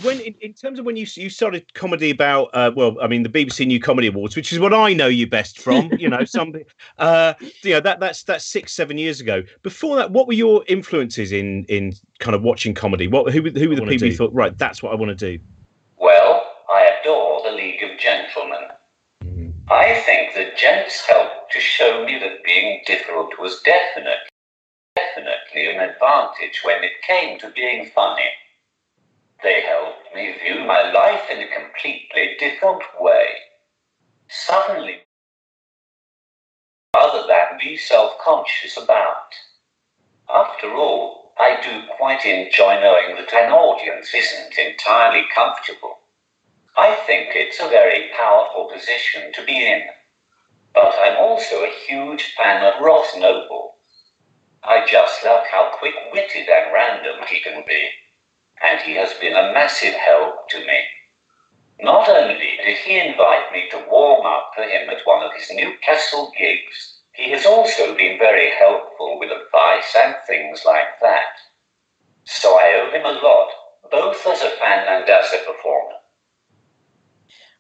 when in, in terms of when you you started comedy about uh, well, I mean the BBC New Comedy Awards, which is what I know you best from. You know, something. Uh, you know that that's that's six seven years ago. Before that, what were your influences in in kind of watching comedy? What who who were the wanna people you thought right? That's what I want to do. Well, I adore the League of Gentlemen. I think the gents helped to show me that being different was definitely, definitely an advantage when it came to being funny. They helped me view my life in a completely different way. Suddenly, other than be self-conscious about. After all, I do quite enjoy knowing that an audience isn't entirely comfortable. I think it's a very powerful position to be in. But I'm also a huge fan of Ross Noble. I just love how quick witted and random he can be. And he has been a massive help to me. Not only did he invite me to warm up for him at one of his Newcastle gigs, he has also been very helpful with advice and things like that. So I owe him a lot, both as a fan and as a performer.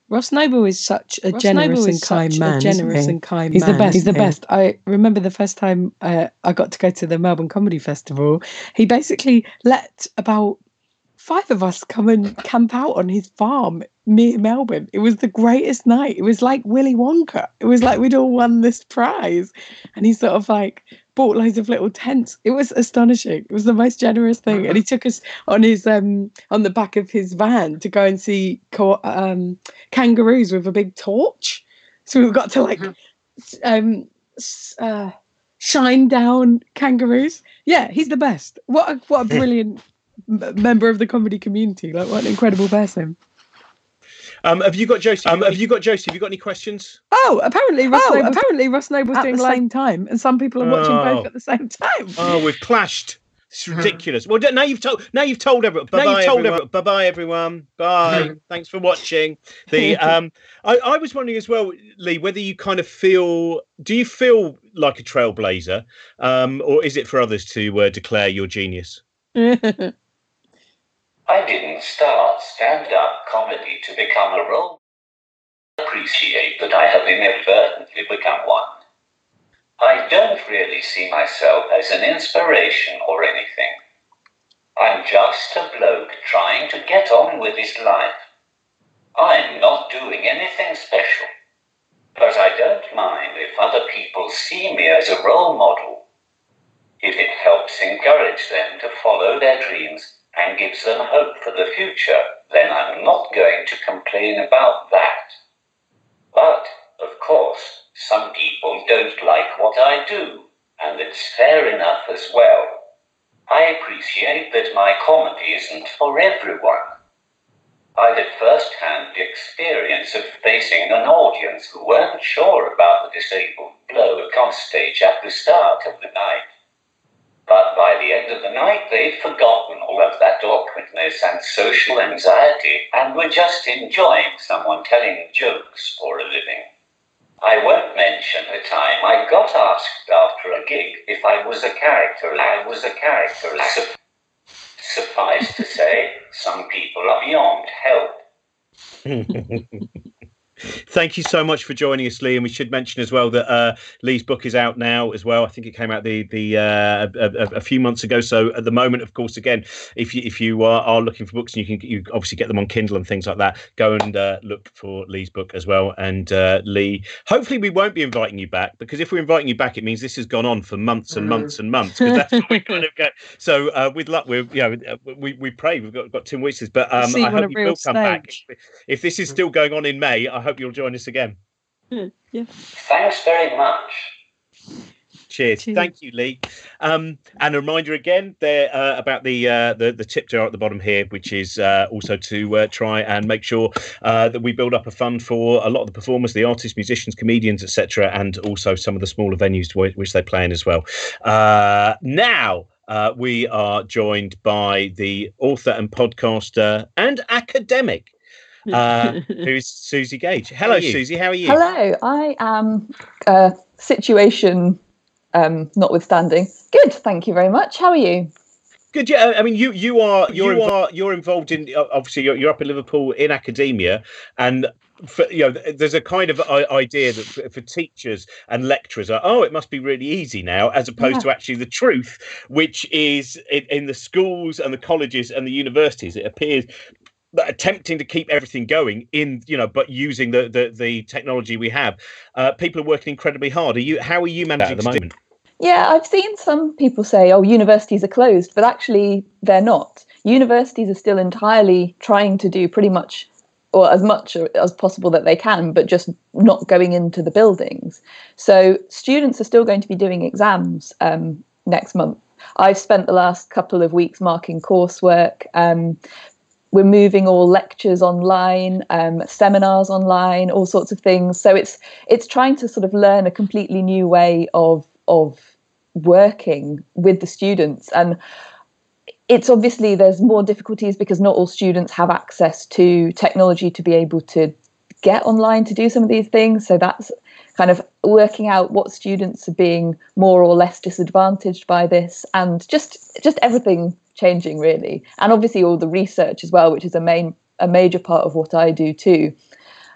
Ross Noble is such a Ross generous Noble and is kind such man. isn't generous and kind He's the best. He's the best. I remember the first time uh, I got to go to the Melbourne Comedy Festival. He basically let about five of us come and camp out on his farm near Melbourne. It was the greatest night. It was like Willy Wonka. It was like we'd all won this prize, and he sort of like bought loads of little tents. It was astonishing. It was the most generous thing, and he took us on his um on the back of his van to go and see co- um kangaroos with a big torch. So we got to like um uh, shine down kangaroos. Yeah, he's the best. What a, what a brilliant m- member of the comedy community. Like what an incredible person. Um, have you got Josie? Um, have you got Josie? Have you got any questions? Oh, apparently Ross Oh, Noble, apparently Ross Noble's doing the the same same time, and some people are watching Oh. both at the same time. Oh, we've clashed. It's ridiculous. Well, now you've told. Now you've told everyone. Now Bye-bye, you've told everyone. everyone. Bye bye, everyone. Bye. Thanks for watching. The um, I, I was wondering as well, Lee, whether you kind of feel. Do you feel like a trailblazer, um, or is it for others to uh, declare your genius? I didn't start stand up comedy to become a role. Model. Appreciate that I have inadvertently become one. I don't really see myself as an inspiration or anything. I'm just a bloke trying to get on with his life. I'm not doing anything special. But I don't mind if other people see me as a role model. If it helps encourage them to follow their dreams and gives them hope for the future, then I'm not going to complain about that. But, of course, some people don't like what I do, and it's fair enough as well. I appreciate that my comedy isn't for everyone. I had first-hand experience of facing an audience who weren't sure about the disabled bloke on stage at the start of the night. But by the end of the night, they'd forgotten all of that awkwardness and social anxiety and were just enjoying someone telling jokes for a living. I won't mention the time I got asked after a gig if I was a character. I was a character. Su- suffice to say, some people are beyond help. Thank you so much for joining us, Lee. And we should mention as well that uh, Lee's book is out now as well. I think it came out the the uh, a, a, few months ago. So at the moment, of course, again, if you if you are, are looking for books and you can you obviously get them on Kindle and things like that, go and uh, look for Lee's book as well. And uh, Lee, hopefully, we won't be inviting you back because if we're inviting you back, it means this has gone on for months and months and months. Because that's what we kind of get. So uh, with luck, we're you know we we pray we've got got Tim Weeks, but um, I hope you will come back. If this is still going on in May, I hope you'll join us again. Yeah. Thanks very much. Cheers. Cheers. Thank you, Lee. Um, and a reminder again there uh, about the, uh, the the tip jar at the bottom here, which is uh, also to uh, try and make sure uh, that we build up a fund for a lot of the performers, the artists, musicians, comedians, etc., and also some of the smaller venues which they play in as well. Uh, now. we are joined by the author and podcaster and academic uh, who's Suzi Gage. Hello, Suzi. How are you? Hello. I am uh, situation um, notwithstanding. Good. Thank you very much. How are you? Good. Yeah. I mean, you you are you're you are you're involved in obviously you're, you're up in Liverpool in academia, and for, you know, there's a kind of idea that for, for, teachers and lecturers are, oh, it must be really easy now, as opposed yeah. to actually the truth, which is in, in, the schools and the colleges and the universities. It appears attempting to keep everything going in you know but using the the, the technology we have. Uh, people are working incredibly hard. Are you how are you managing at the moment. Yeah i've seen some people say oh universities are closed but actually they're not. Universities are still entirely trying to do pretty much or as much as possible that they can but just not going into the buildings. So students are still going to be doing exams um, next month. I've spent the last couple of weeks marking coursework, um, we're moving all lectures online, um, seminars online, all sorts of things. So it's it's trying to sort of learn a completely new way of of working with the students and it's obviously there's more difficulties because not all students have access to technology to be able to get online to do some of these things so that's kind of working out what students are being more or less disadvantaged by this and just just everything changing really and obviously all the research as well which is a main a major part of what i do too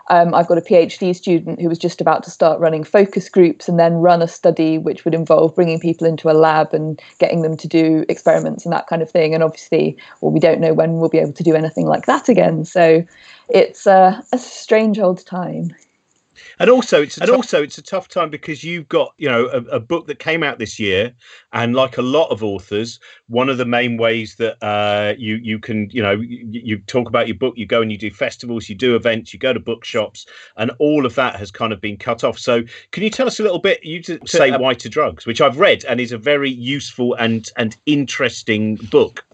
um, I've got a PhD student who was just about to start running focus groups and then run a study which would involve bringing people into a lab and getting them to do experiments and that kind of thing. And obviously, well, we don't know when we'll be able to do anything like that again. So it's uh, a strange old time and also it's and also it's a tough time because you've got you know a, a, book that came out this year and like a lot of authors one of the main ways that uh, you you can you know you, you, talk about your book you go and you do festivals you do events you go to bookshops and all of that has kind of been cut off. So can you tell us a little bit you to say why to drugs which i've read and is a very useful and and interesting book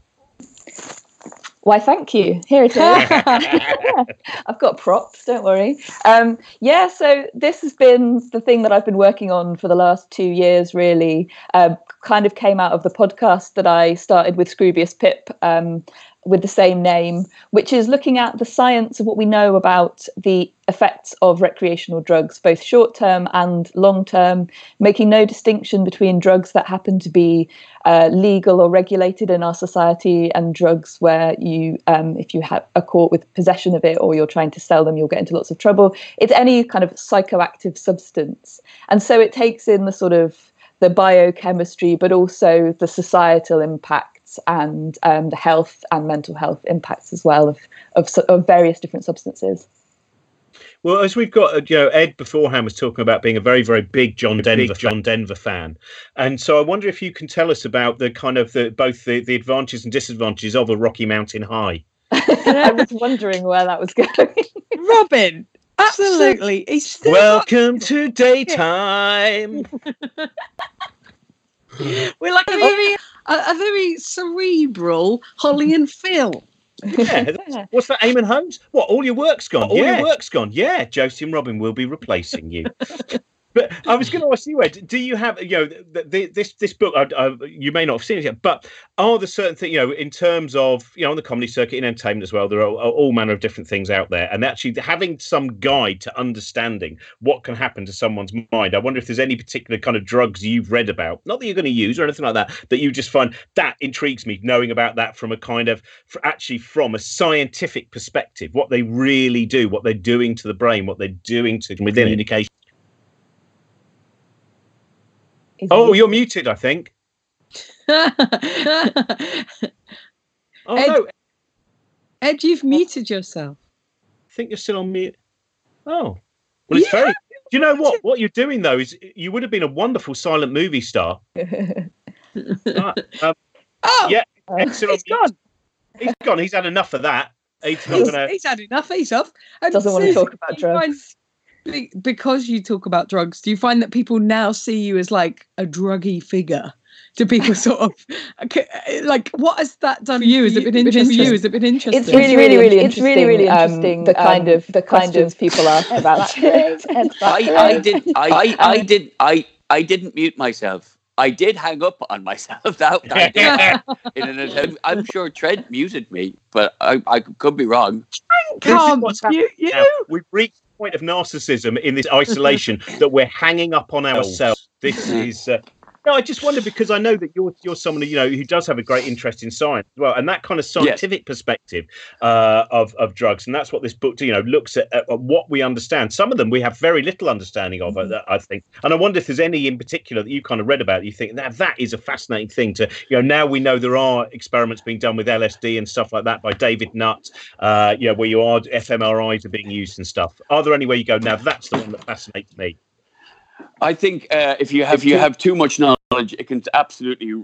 why, thank you. Here it is. I've got props, don't worry. Um, yeah, so this has been the thing that I've been working on for the last two years, really. Uh, kind of came out of the podcast that I started with Scroobius Pip um, with the same name, which is looking at the science of what we know about the effects of recreational drugs, both short term and long term, making no distinction between drugs that happen to be uh, legal or regulated in our society and drugs where you, um, if you have, a caught with possession of it or you're trying to sell them, you'll get into lots of trouble. It's any kind of psychoactive substance. And so it takes in the sort of the biochemistry, but also the societal impact and um, the health and mental health impacts as well of, of, of various different substances. Well, as we've got, uh, you know, Ed beforehand was talking about being a very, very big John Denver, big John Denver fan, and so I wonder if you can tell us about the kind of the both the, the advantages and disadvantages of a Rocky Mountain High. I was wondering where that was going. Robin, absolutely. He's Welcome to daytime. We're like a oh. very a, a very cerebral Holly and Phil. Yeah. What's that, Eamonn Holmes? What? All your work's gone. All your work's gone. Yeah, Josie and Robin will be replacing you. But I was going to ask you, Ed, do you have, you know, th- th- this this book? I, I, you may not have seen it yet, but are there certain things, you know, in terms of, you know, on the comedy circuit, in entertainment as well, there are, are all manner of different things out there, and actually having some guide to understanding what can happen to someone's mind. I wonder if there's any particular kind of drugs you've read about, not that you're going to use or anything like that, that you just find that intrigues me, knowing about that from a kind of, actually from a scientific perspective, what they really do, what they're doing to the brain, what they're doing to within communication. Is Oh, it- you're muted, I think. Oh Ed- no, Ed, you've muted yourself. I think you're still on mute. Oh, well, it's very. Do you know what? What you're doing though is you would have been a wonderful silent movie star. Uh, um, Oh, yeah, Ed's still on he's mute. gone. He's gone. He's had enough of that. He's not He's, gonna. he's had enough. He's off. And Doesn't want to talk about do you find- drugs. Be- because you talk about drugs, do you find that people now see you as like a druggy figure? Do people sort of like what has that done for you? Has it been interesting? For you? Has it been interesting? It's really, really, really It's really, really interesting, the kind um, of the kind questions of- people ask about it. I, I did I, I, I did I I didn't mute myself. I did hang up on myself. That I did in an attempt. I'm sure Trent muted me, but I, I could be wrong. This is Can't what's you, you? now. We've reached the point of narcissism in this isolation that we're hanging up on ourselves. This is. Uh, no, I just wonder because I know that you're you're someone you know who does have a great interest in science as well, and that kind of scientific perspective uh, of of drugs, and that's what this book you know looks at, at what we understand. Some of them we have very little understanding of, uh, I think, and I wonder if there's any in particular that you kind of read about. You think that that is a fascinating thing to you know. Now we know there are experiments being done with LSD and stuff like that by David Nutt, uh, you know, where you are fMRIs are being used and stuff. Are there any way you go now? That's the one that fascinates me. I think uh, if you have if you have too much knowledge, it can absolutely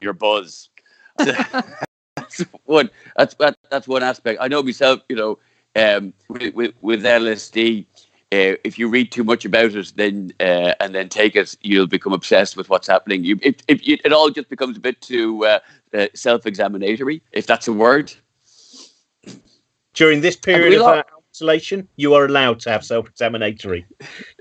your buzz. that's one. That's that, that's one aspect. I know myself. You know, um, with, with, with LSD, uh, if you read too much about it, then uh, and then take it, you'll become obsessed with what's happening. You, it, it, it, it all just becomes a bit too uh, uh, self-examinatory, if that's a word. During this period we of lo- isolation, you are allowed to have self-examinatory.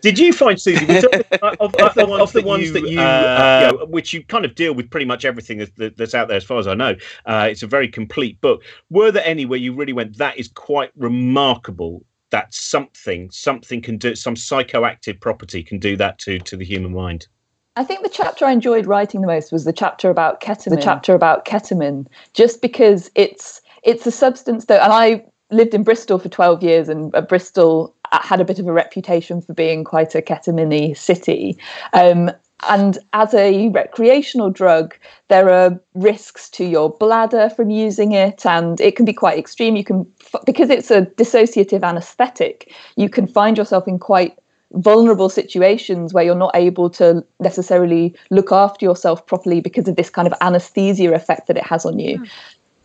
Did you find, Suzi, was there- of, of the ones, of the ones that you, uh, you know, which you kind of deal with pretty much everything that's, that- that's out there, as far as I know? Uh, it's a very complete book. Were there any where you really went, that is quite remarkable? That something, something can do, some psychoactive property can do that to to the human mind. I think the chapter I enjoyed writing the most was the chapter about ketamine. The chapter about ketamine, just because it's it's a substance that, and I lived in Bristol for twelve years, and uh, Bristol had a bit of a reputation for being quite a ketamine city. Um, and as a recreational drug, there are risks to your bladder from using it, and it can be quite extreme. You can, because it's a dissociative anesthetic, you can find yourself in quite vulnerable situations where you're not able to necessarily look after yourself properly because of this kind of anesthesia effect that it has on you.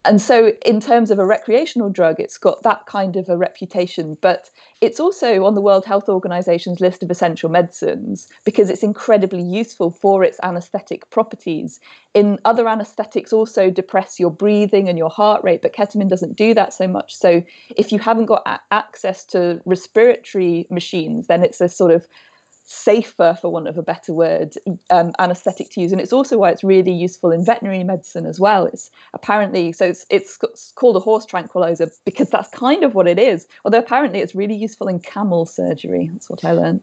And so, in terms of a recreational drug, it's got that kind of a reputation, but it's also on the World Health Organization's list of essential medicines because it's incredibly useful for its anesthetic properties. In other anesthetics, also depress your breathing and your heart rate, but ketamine doesn't do that so much. So, if you haven't got a- access to respiratory machines, then it's a sort of safer, for want of a better word, um, anesthetic to use, and it's also why it's really useful in veterinary medicine as well. It's apparently so it's it's called a horse tranquilizer because that's kind of what it is. Although apparently it's really useful in camel surgery. That's what I learned.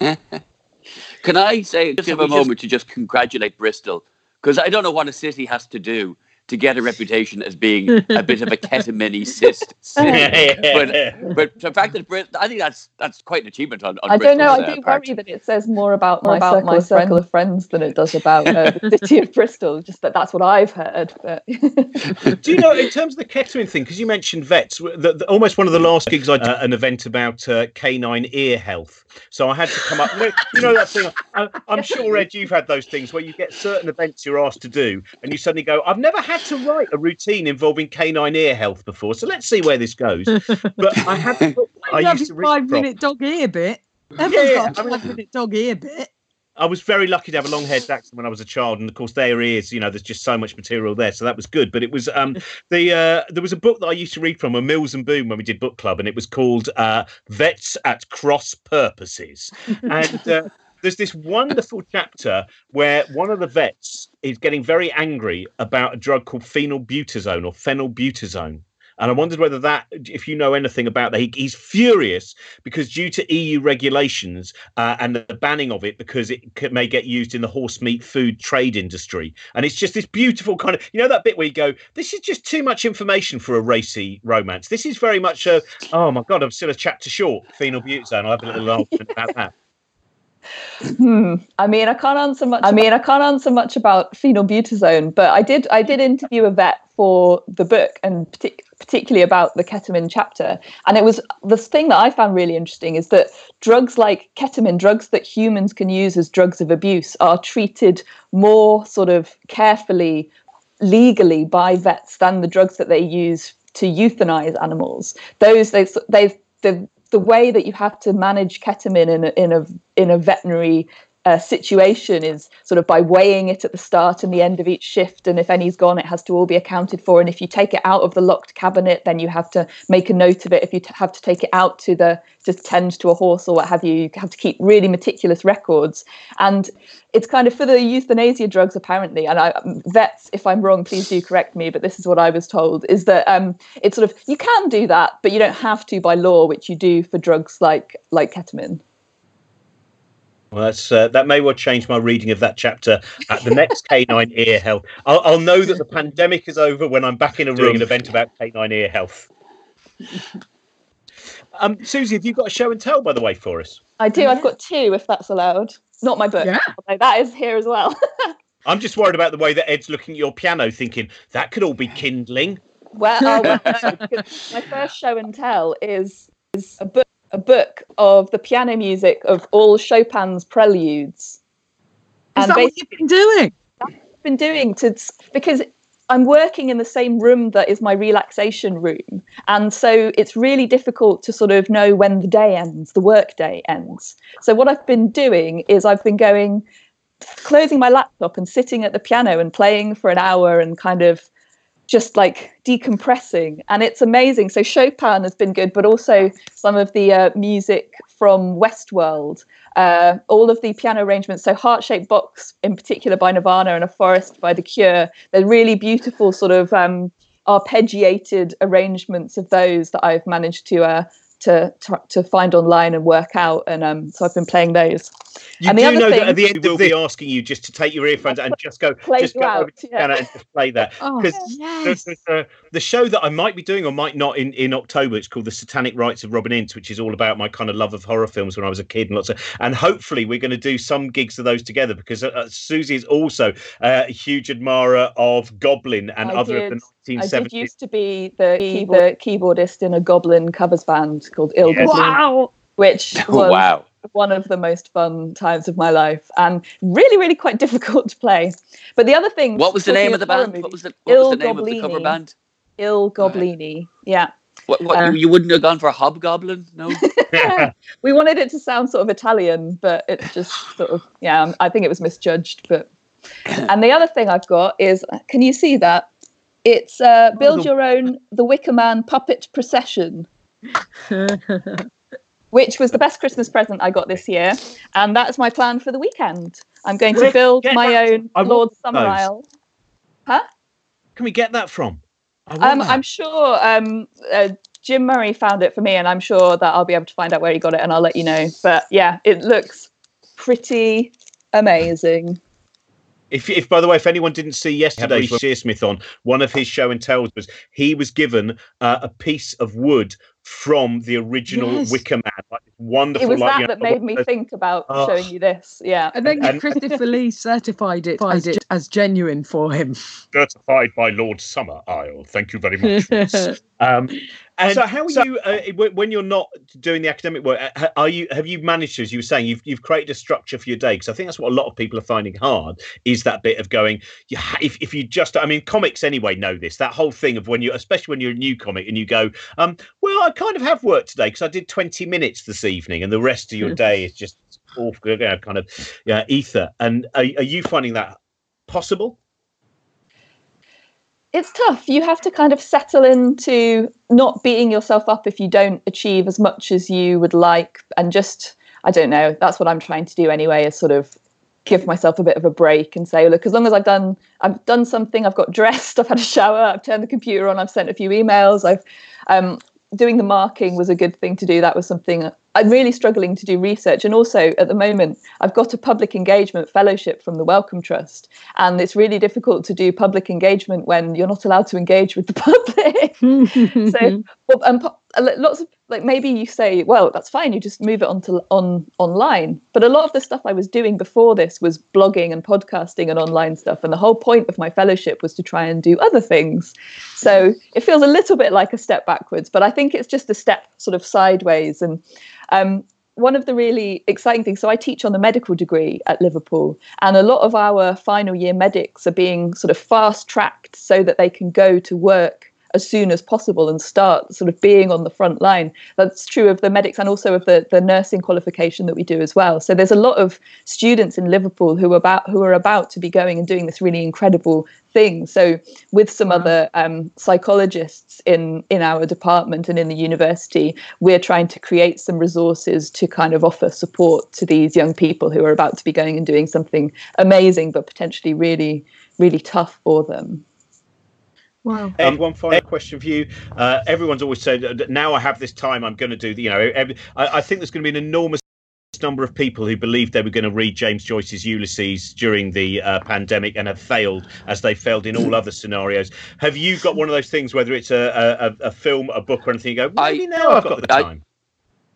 Can I say just have a moment to just congratulate Bristol because I don't know what a city has to do to get a reputation as being a bit of a ketamine cyst. but but the fact that Brit- I think that's that's quite an achievement on. on I don't know. I Bristol's, uh, do part. worry that it says more about my about circle, my of, circle of friends than it does about uh, the city of Bristol. Just that that's what I've heard. But Do you know, in terms of the ketamine thing, because you mentioned vets, the, the, almost one of the last gigs I did, uh, an event about uh, canine ear health. So I had to come up. You know that thing. I, I'm sure Ed, you've had those things where you get certain events you're asked to do, and you suddenly go, "I've never had to write a routine involving canine ear health before, so let's see where this goes." But I had. To, I I used to five minute dog ear bit. Everyone's Yeah, got a I mean- five minute dog ear bit. I was very lucky to have a long haired Dachshund when I was a child, and of course their ears, you know, there's just so much material there, so that was good. But it was um the uh, there was a book that I used to read from a Mills and Boon when we did book club, and it was called uh, Vets at Cross Purposes, and. Uh, there's this wonderful chapter where one of the vets is getting very angry about a drug called phenylbutazone or phenylbutazone. And I wondered whether that, if you know anything about that, he, he's furious because due to EU regulations uh, and the banning of it, because it c- may get used in the horse meat food trade industry. And it's just this beautiful kind of, you know, that bit where you go, this is just too much information for a racy romance. This is very much a, oh my God, I'm still a chapter short, phenylbutazone. I'll have a little laugh about that. Hmm. I mean, I can't answer much. I mean, I can't answer much about phenylbutazone, but I did. I did interview a vet for the book, and partic- particularly about the ketamine chapter. And it was the thing that I found really interesting is that drugs like ketamine, drugs that humans can use as drugs of abuse, are treated more sort of carefully, legally by vets than the drugs that they use to euthanize animals. Those they they the the way that you have to manage ketamine in a, in a in a veterinary uh, situation is sort of by weighing it at the start and the end of each shift, and if any's gone, it has to all be accounted for. And if you take it out of the locked cabinet, then you have to make a note of it. If you t- have to take it out to the to tend to a horse or what have you, you have to keep really meticulous records. And it's kind of for the euthanasia drugs apparently. And I, vets, if I'm wrong, please do correct me. But this is what I was told: is that um, it's sort of you can do that, but you don't have to by law, which you do for drugs like like ketamine. Well, that's uh, that may well change my reading of that chapter at the next canine ear health. I'll, I'll know that the pandemic is over when I'm back in a room doing an event about canine ear health. Um, Suzi, have you got a show and tell, by the way, for us? I do. I've got two, if that's allowed. Not my book. Yeah. that is here as well. I'm just worried about the way that Ed's looking at your piano, thinking that could all be kindling. well, oh, well no, my first show and tell is is a book a book of the piano music of all Chopin's preludes. Is And that what you've been doing? been doing to because I'm working in the same room that is my relaxation room. And so it's really difficult to sort of know when the day ends, the work day ends. So what I've been doing is I've been going closing my laptop and sitting at the piano and playing for an hour and kind of just like decompressing and it's amazing. So chopin has been good but also some of the uh, music from westworld uh, all of the piano arrangements. So heart-shaped box in particular by nirvana and a forest by the cure they're really beautiful sort of um, arpeggiated arrangements of those that i've managed to uh, to, to to find online and work out and um, so i've been playing those You And do other know that at the end we'll be asking you just to take your earphones and just go, just go out, over to the yeah. piano and just play that. Oh, Because yes. there's, there's, uh, the show that I might be doing or might not in, in October. It's called The Satanic Rites of Robin Ince, which is all about my kind of love of horror films when I was a kid and lots of. And hopefully we're going to do some gigs of those together because uh, uh, Suzi is also uh, a huge admirer of Goblin and I other did. of the I 1970s. did used to be the, keyboard, the keyboardist in a Goblin covers band called Il Yes. Goblin, Wow. which was wow. One of the most fun times of my life and really, really quite difficult to play. But the other thing, What was the name of the horror band? What was the, what was the Il name of the cover band? Il Goblini. Yeah. What, what, Uh, you, you wouldn't have gone for Hobgoblin? No? we wanted it to sound sort of Italian, but it just sort of, yeah, um, I think it was misjudged. But and the other thing I've got is, can you see that? It's uh, build the- your own The Wicker Man puppet procession. which was the best Christmas present I got this year. And that's my plan for the weekend. I'm going to build my that- own I want Lord those. Summerisle. Can we get that from? I want Um, that. I'm sure um, uh, Jim Murray found it for me, and I'm sure that I'll be able to find out where he got it, and I'll let you know. But yeah, it looks pretty amazing. If, if by the way, if anyone didn't see yesterday's Shearsmith on, one of his show and tells was he was given uh, a piece of wood from the original Yes. Wicker Man, like this wonderful. It was like, that you that know, made me think about Oh. showing you this. Yeah. And then And- Christopher Lee certified it as, as genuine for him. certified by Lord Summerisle. Thank you very much. um, and so, how are you uh, when you're not doing the academic work? uh, Are you have you managed to, as you were saying, you've you've created a structure for your day? Because I think that's what a lot of people are finding hard is that bit of going. You ha- if if you just, I mean, comics anyway know this. That whole thing of when you, especially when you're a new comic and you go, um, well, I kind of have work today because I did 20 minutes this evening, and the rest of your day is just forth you know, kind of yeah, ether. And are, are you finding that possible? It's tough. You have to kind of settle into not beating yourself up if you don't achieve as much as you would like, and just I don't know. That's what I'm trying to do anyway. Is sort of give myself a bit of a break and say, look, as long as I've done I've done something, I've got dressed, I've had a shower, I've turned the computer on, I've sent a few emails, I've um, doing the marking was a good thing to do. That was something I'm really struggling to do research. And also at the moment, I've got a public engagement fellowship from the Wellcome Trust. And it's really difficult to do public engagement when you're not allowed to engage with the public. so, um, lots of like maybe you say, well, that's fine, you just move it onto on online. But a lot of the stuff I was doing before this was blogging and podcasting and online stuff. And the whole point of my fellowship was to try and do other things. So it feels a little bit like a step backwards, but I think it's just a step sort of sideways. And um, one of the really exciting things so i teach on the medical degree at liverpool and a lot of our final year medics are being sort of fast tracked so that they can go to work as soon as possible and start sort of being on the front line. That's true of the medics and also of the, the nursing qualification that we do as well. So there's a lot of students in Liverpool who are about who are about to be going and doing this really incredible thing. So with some other um, psychologists in in our department and in the university, we're trying to create some resources to kind of offer support to these young people who are about to be going and doing something amazing, but potentially really really tough for them. Wow. Um, one final question for you. Uh, everyone's always said that now I have this time, I'm going to do the, you know, every, I, I, think there's going to be an enormous number of people who believed they were going to read James Joyce's Ulysses during the uh, pandemic and have failed as they failed in all other scenarios. Have you got one of those things, whether it's a, a, a film, a book, or anything? You go, maybe I, now I've got the time. I,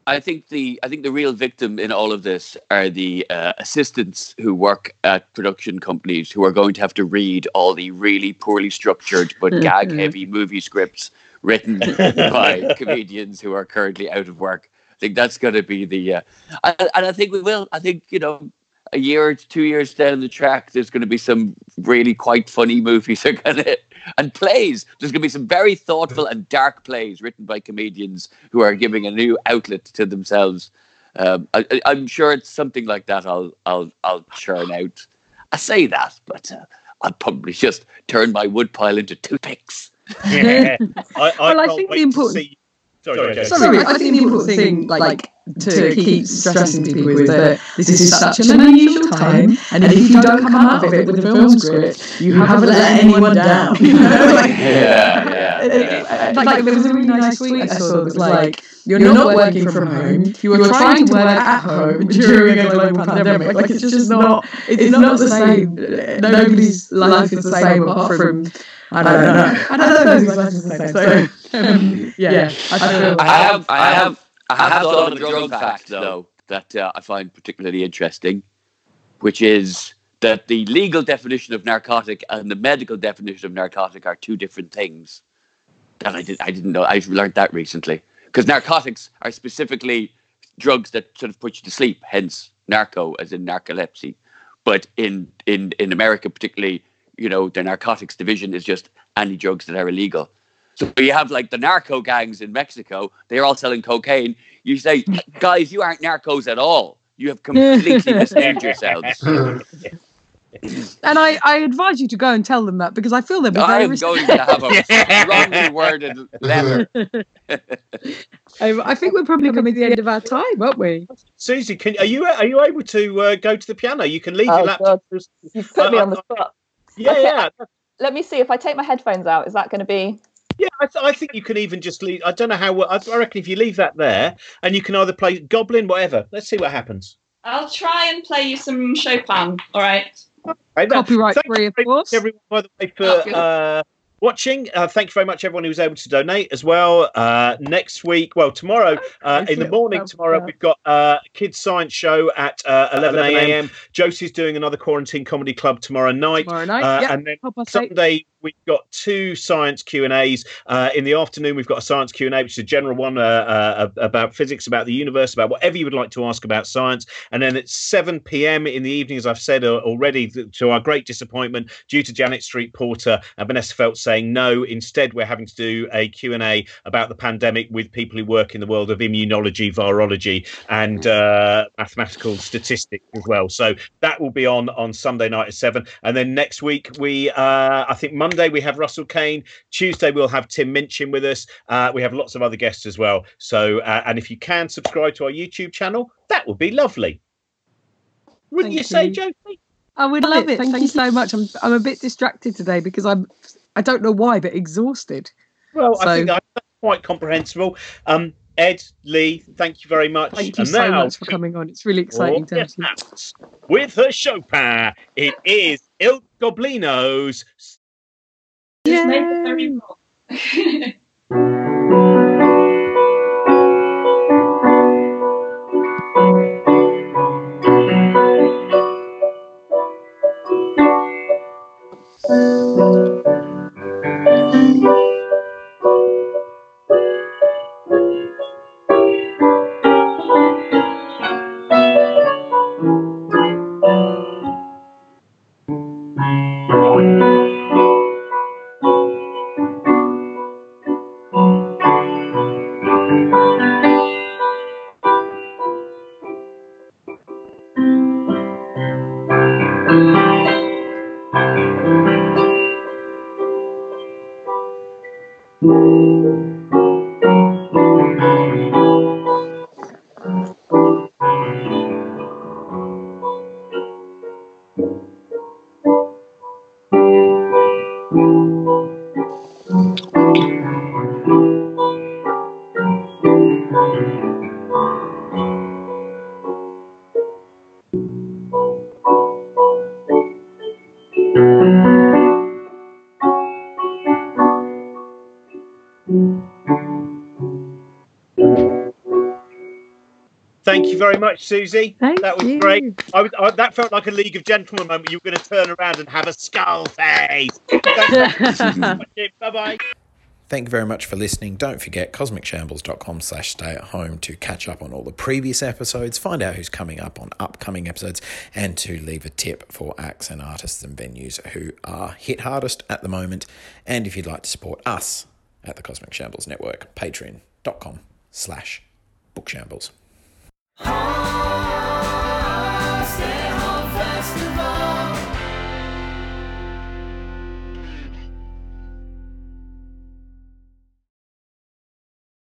I think the I think the real victim in all of this are the uh, assistants who work at production companies who are going to have to read all the really poorly structured but mm-hmm. gag heavy movie scripts written by comedians who are currently out of work. I think that's going to be the uh, and I think we will. I think you know a year or two years down the track, there's going to be some really quite funny movies are going to and plays. There's going to be some very thoughtful and dark plays written by comedians who are giving a new outlet to themselves. Um, I, am sure it's something like that. I'll I'll I'll churn out. I say that, but uh, I'll probably just turn my woodpile into toothpicks. yeah. I, I well, I think the important. Sorry, sorry, sorry, I think the important thing, like to keep stressing to people is that this is such an unusual time, and if you don't come out of it with a film script, you haven't let anyone down. You know? like, yeah, yeah, yeah. Like, there was a really nice tweet I saw that was like, "You're not working from home. You are trying to work at home during a global pandemic. Like, it's just not. It's not the same. Nobody's life is the same apart from." I don't know. I don't know whose life is the same. So, um, yeah, I, have, I have I have, I have thought of a drug fact, though, that uh, I find particularly interesting, which is that the legal definition of narcotic and the medical definition of narcotic are two different things. That I did I didn't know. I learned that recently because narcotics are specifically drugs that sort of put you to sleep, hence narco as in narcolepsy. But in in in America, particularly, you know, the narcotics division is just any drugs that are illegal. So you have like the narco gangs in Mexico, they're all selling cocaine. You say, guys, you aren't narcos at all. You have completely misled yourselves. and I, I advise you to go and tell them that because I feel they'll be very. I'm going to have a strongly worded letter. I, I, think we're probably coming to the end of our time, aren't we? Suzi, can are you are you able to uh, go to the piano? You can leave oh, your laptop. God. You've put uh, me on the spot. Yeah, okay, yeah. Let me see if I take my headphones out. Is that going to be? Yeah, I, th- I, think you can even just leave. I don't know how. I, I reckon if you leave that there, and you can either play Goblin, whatever. Let's see what happens. I'll try and play you some Chopin. All right. Okay, Copyright free, of course. Everyone, by the way, for oh, uh, watching. Uh, thank you very much, everyone who was able to donate as well. Uh, next week, well, tomorrow uh, in the morning, tomorrow we've got uh, a kids science show at uh, 11 a.m. Josie's doing another quarantine comedy club tomorrow night, tomorrow night, uh, and then Sunday we've got two science Q and A's. Uh, in the afternoon, we've got a science Q and A, which is a general one about physics, about the universe, about whatever you would like to ask about science. And then at 7 p.m. in the evening, as I've said already, to our great disappointment, due to Janet Street Porter and Vanessa Feltz saying no, instead we're having to do a Q and A about the pandemic with people who work in the world of immunology, virology, and uh, mathematical statistics as well. So that will be on on Sunday night at seven, and then next week we, uh, I think Monday we have Russell Kane. Tuesday we'll have Tim Minchin with us. Uh, we have lots of other guests as well. So, uh, and if you can subscribe to our YouTube channel, that would be lovely. Wouldn't Thank you say, you. Josie? I would love love it. it. Thank, Thank you you. so much. I'm I'm a bit distracted today because I'm I don't know why, but exhausted. Well, I think that's quite comprehensible. Um, Ed, Lee, thank you very much. Thank you And so now much for coming on. It's really exciting to have you. With her Chopin, it is Il Goblino's Just Thank you very much, Suzi. Thank that was you. great. I, was- I, that felt like a League of Gentlemen moment. You were going to turn around and have a skull face. bye bye. Thank you very much for listening. Don't forget cosmicshambles.com slash stay at home to catch up on all the previous episodes, find out who's coming up on upcoming episodes, and to leave a tip for acts and artists and venues who are hit hardest at the moment. And if you'd like to support us at the Cosmic Shambles Network, patreon.com slash bookshambles. Home.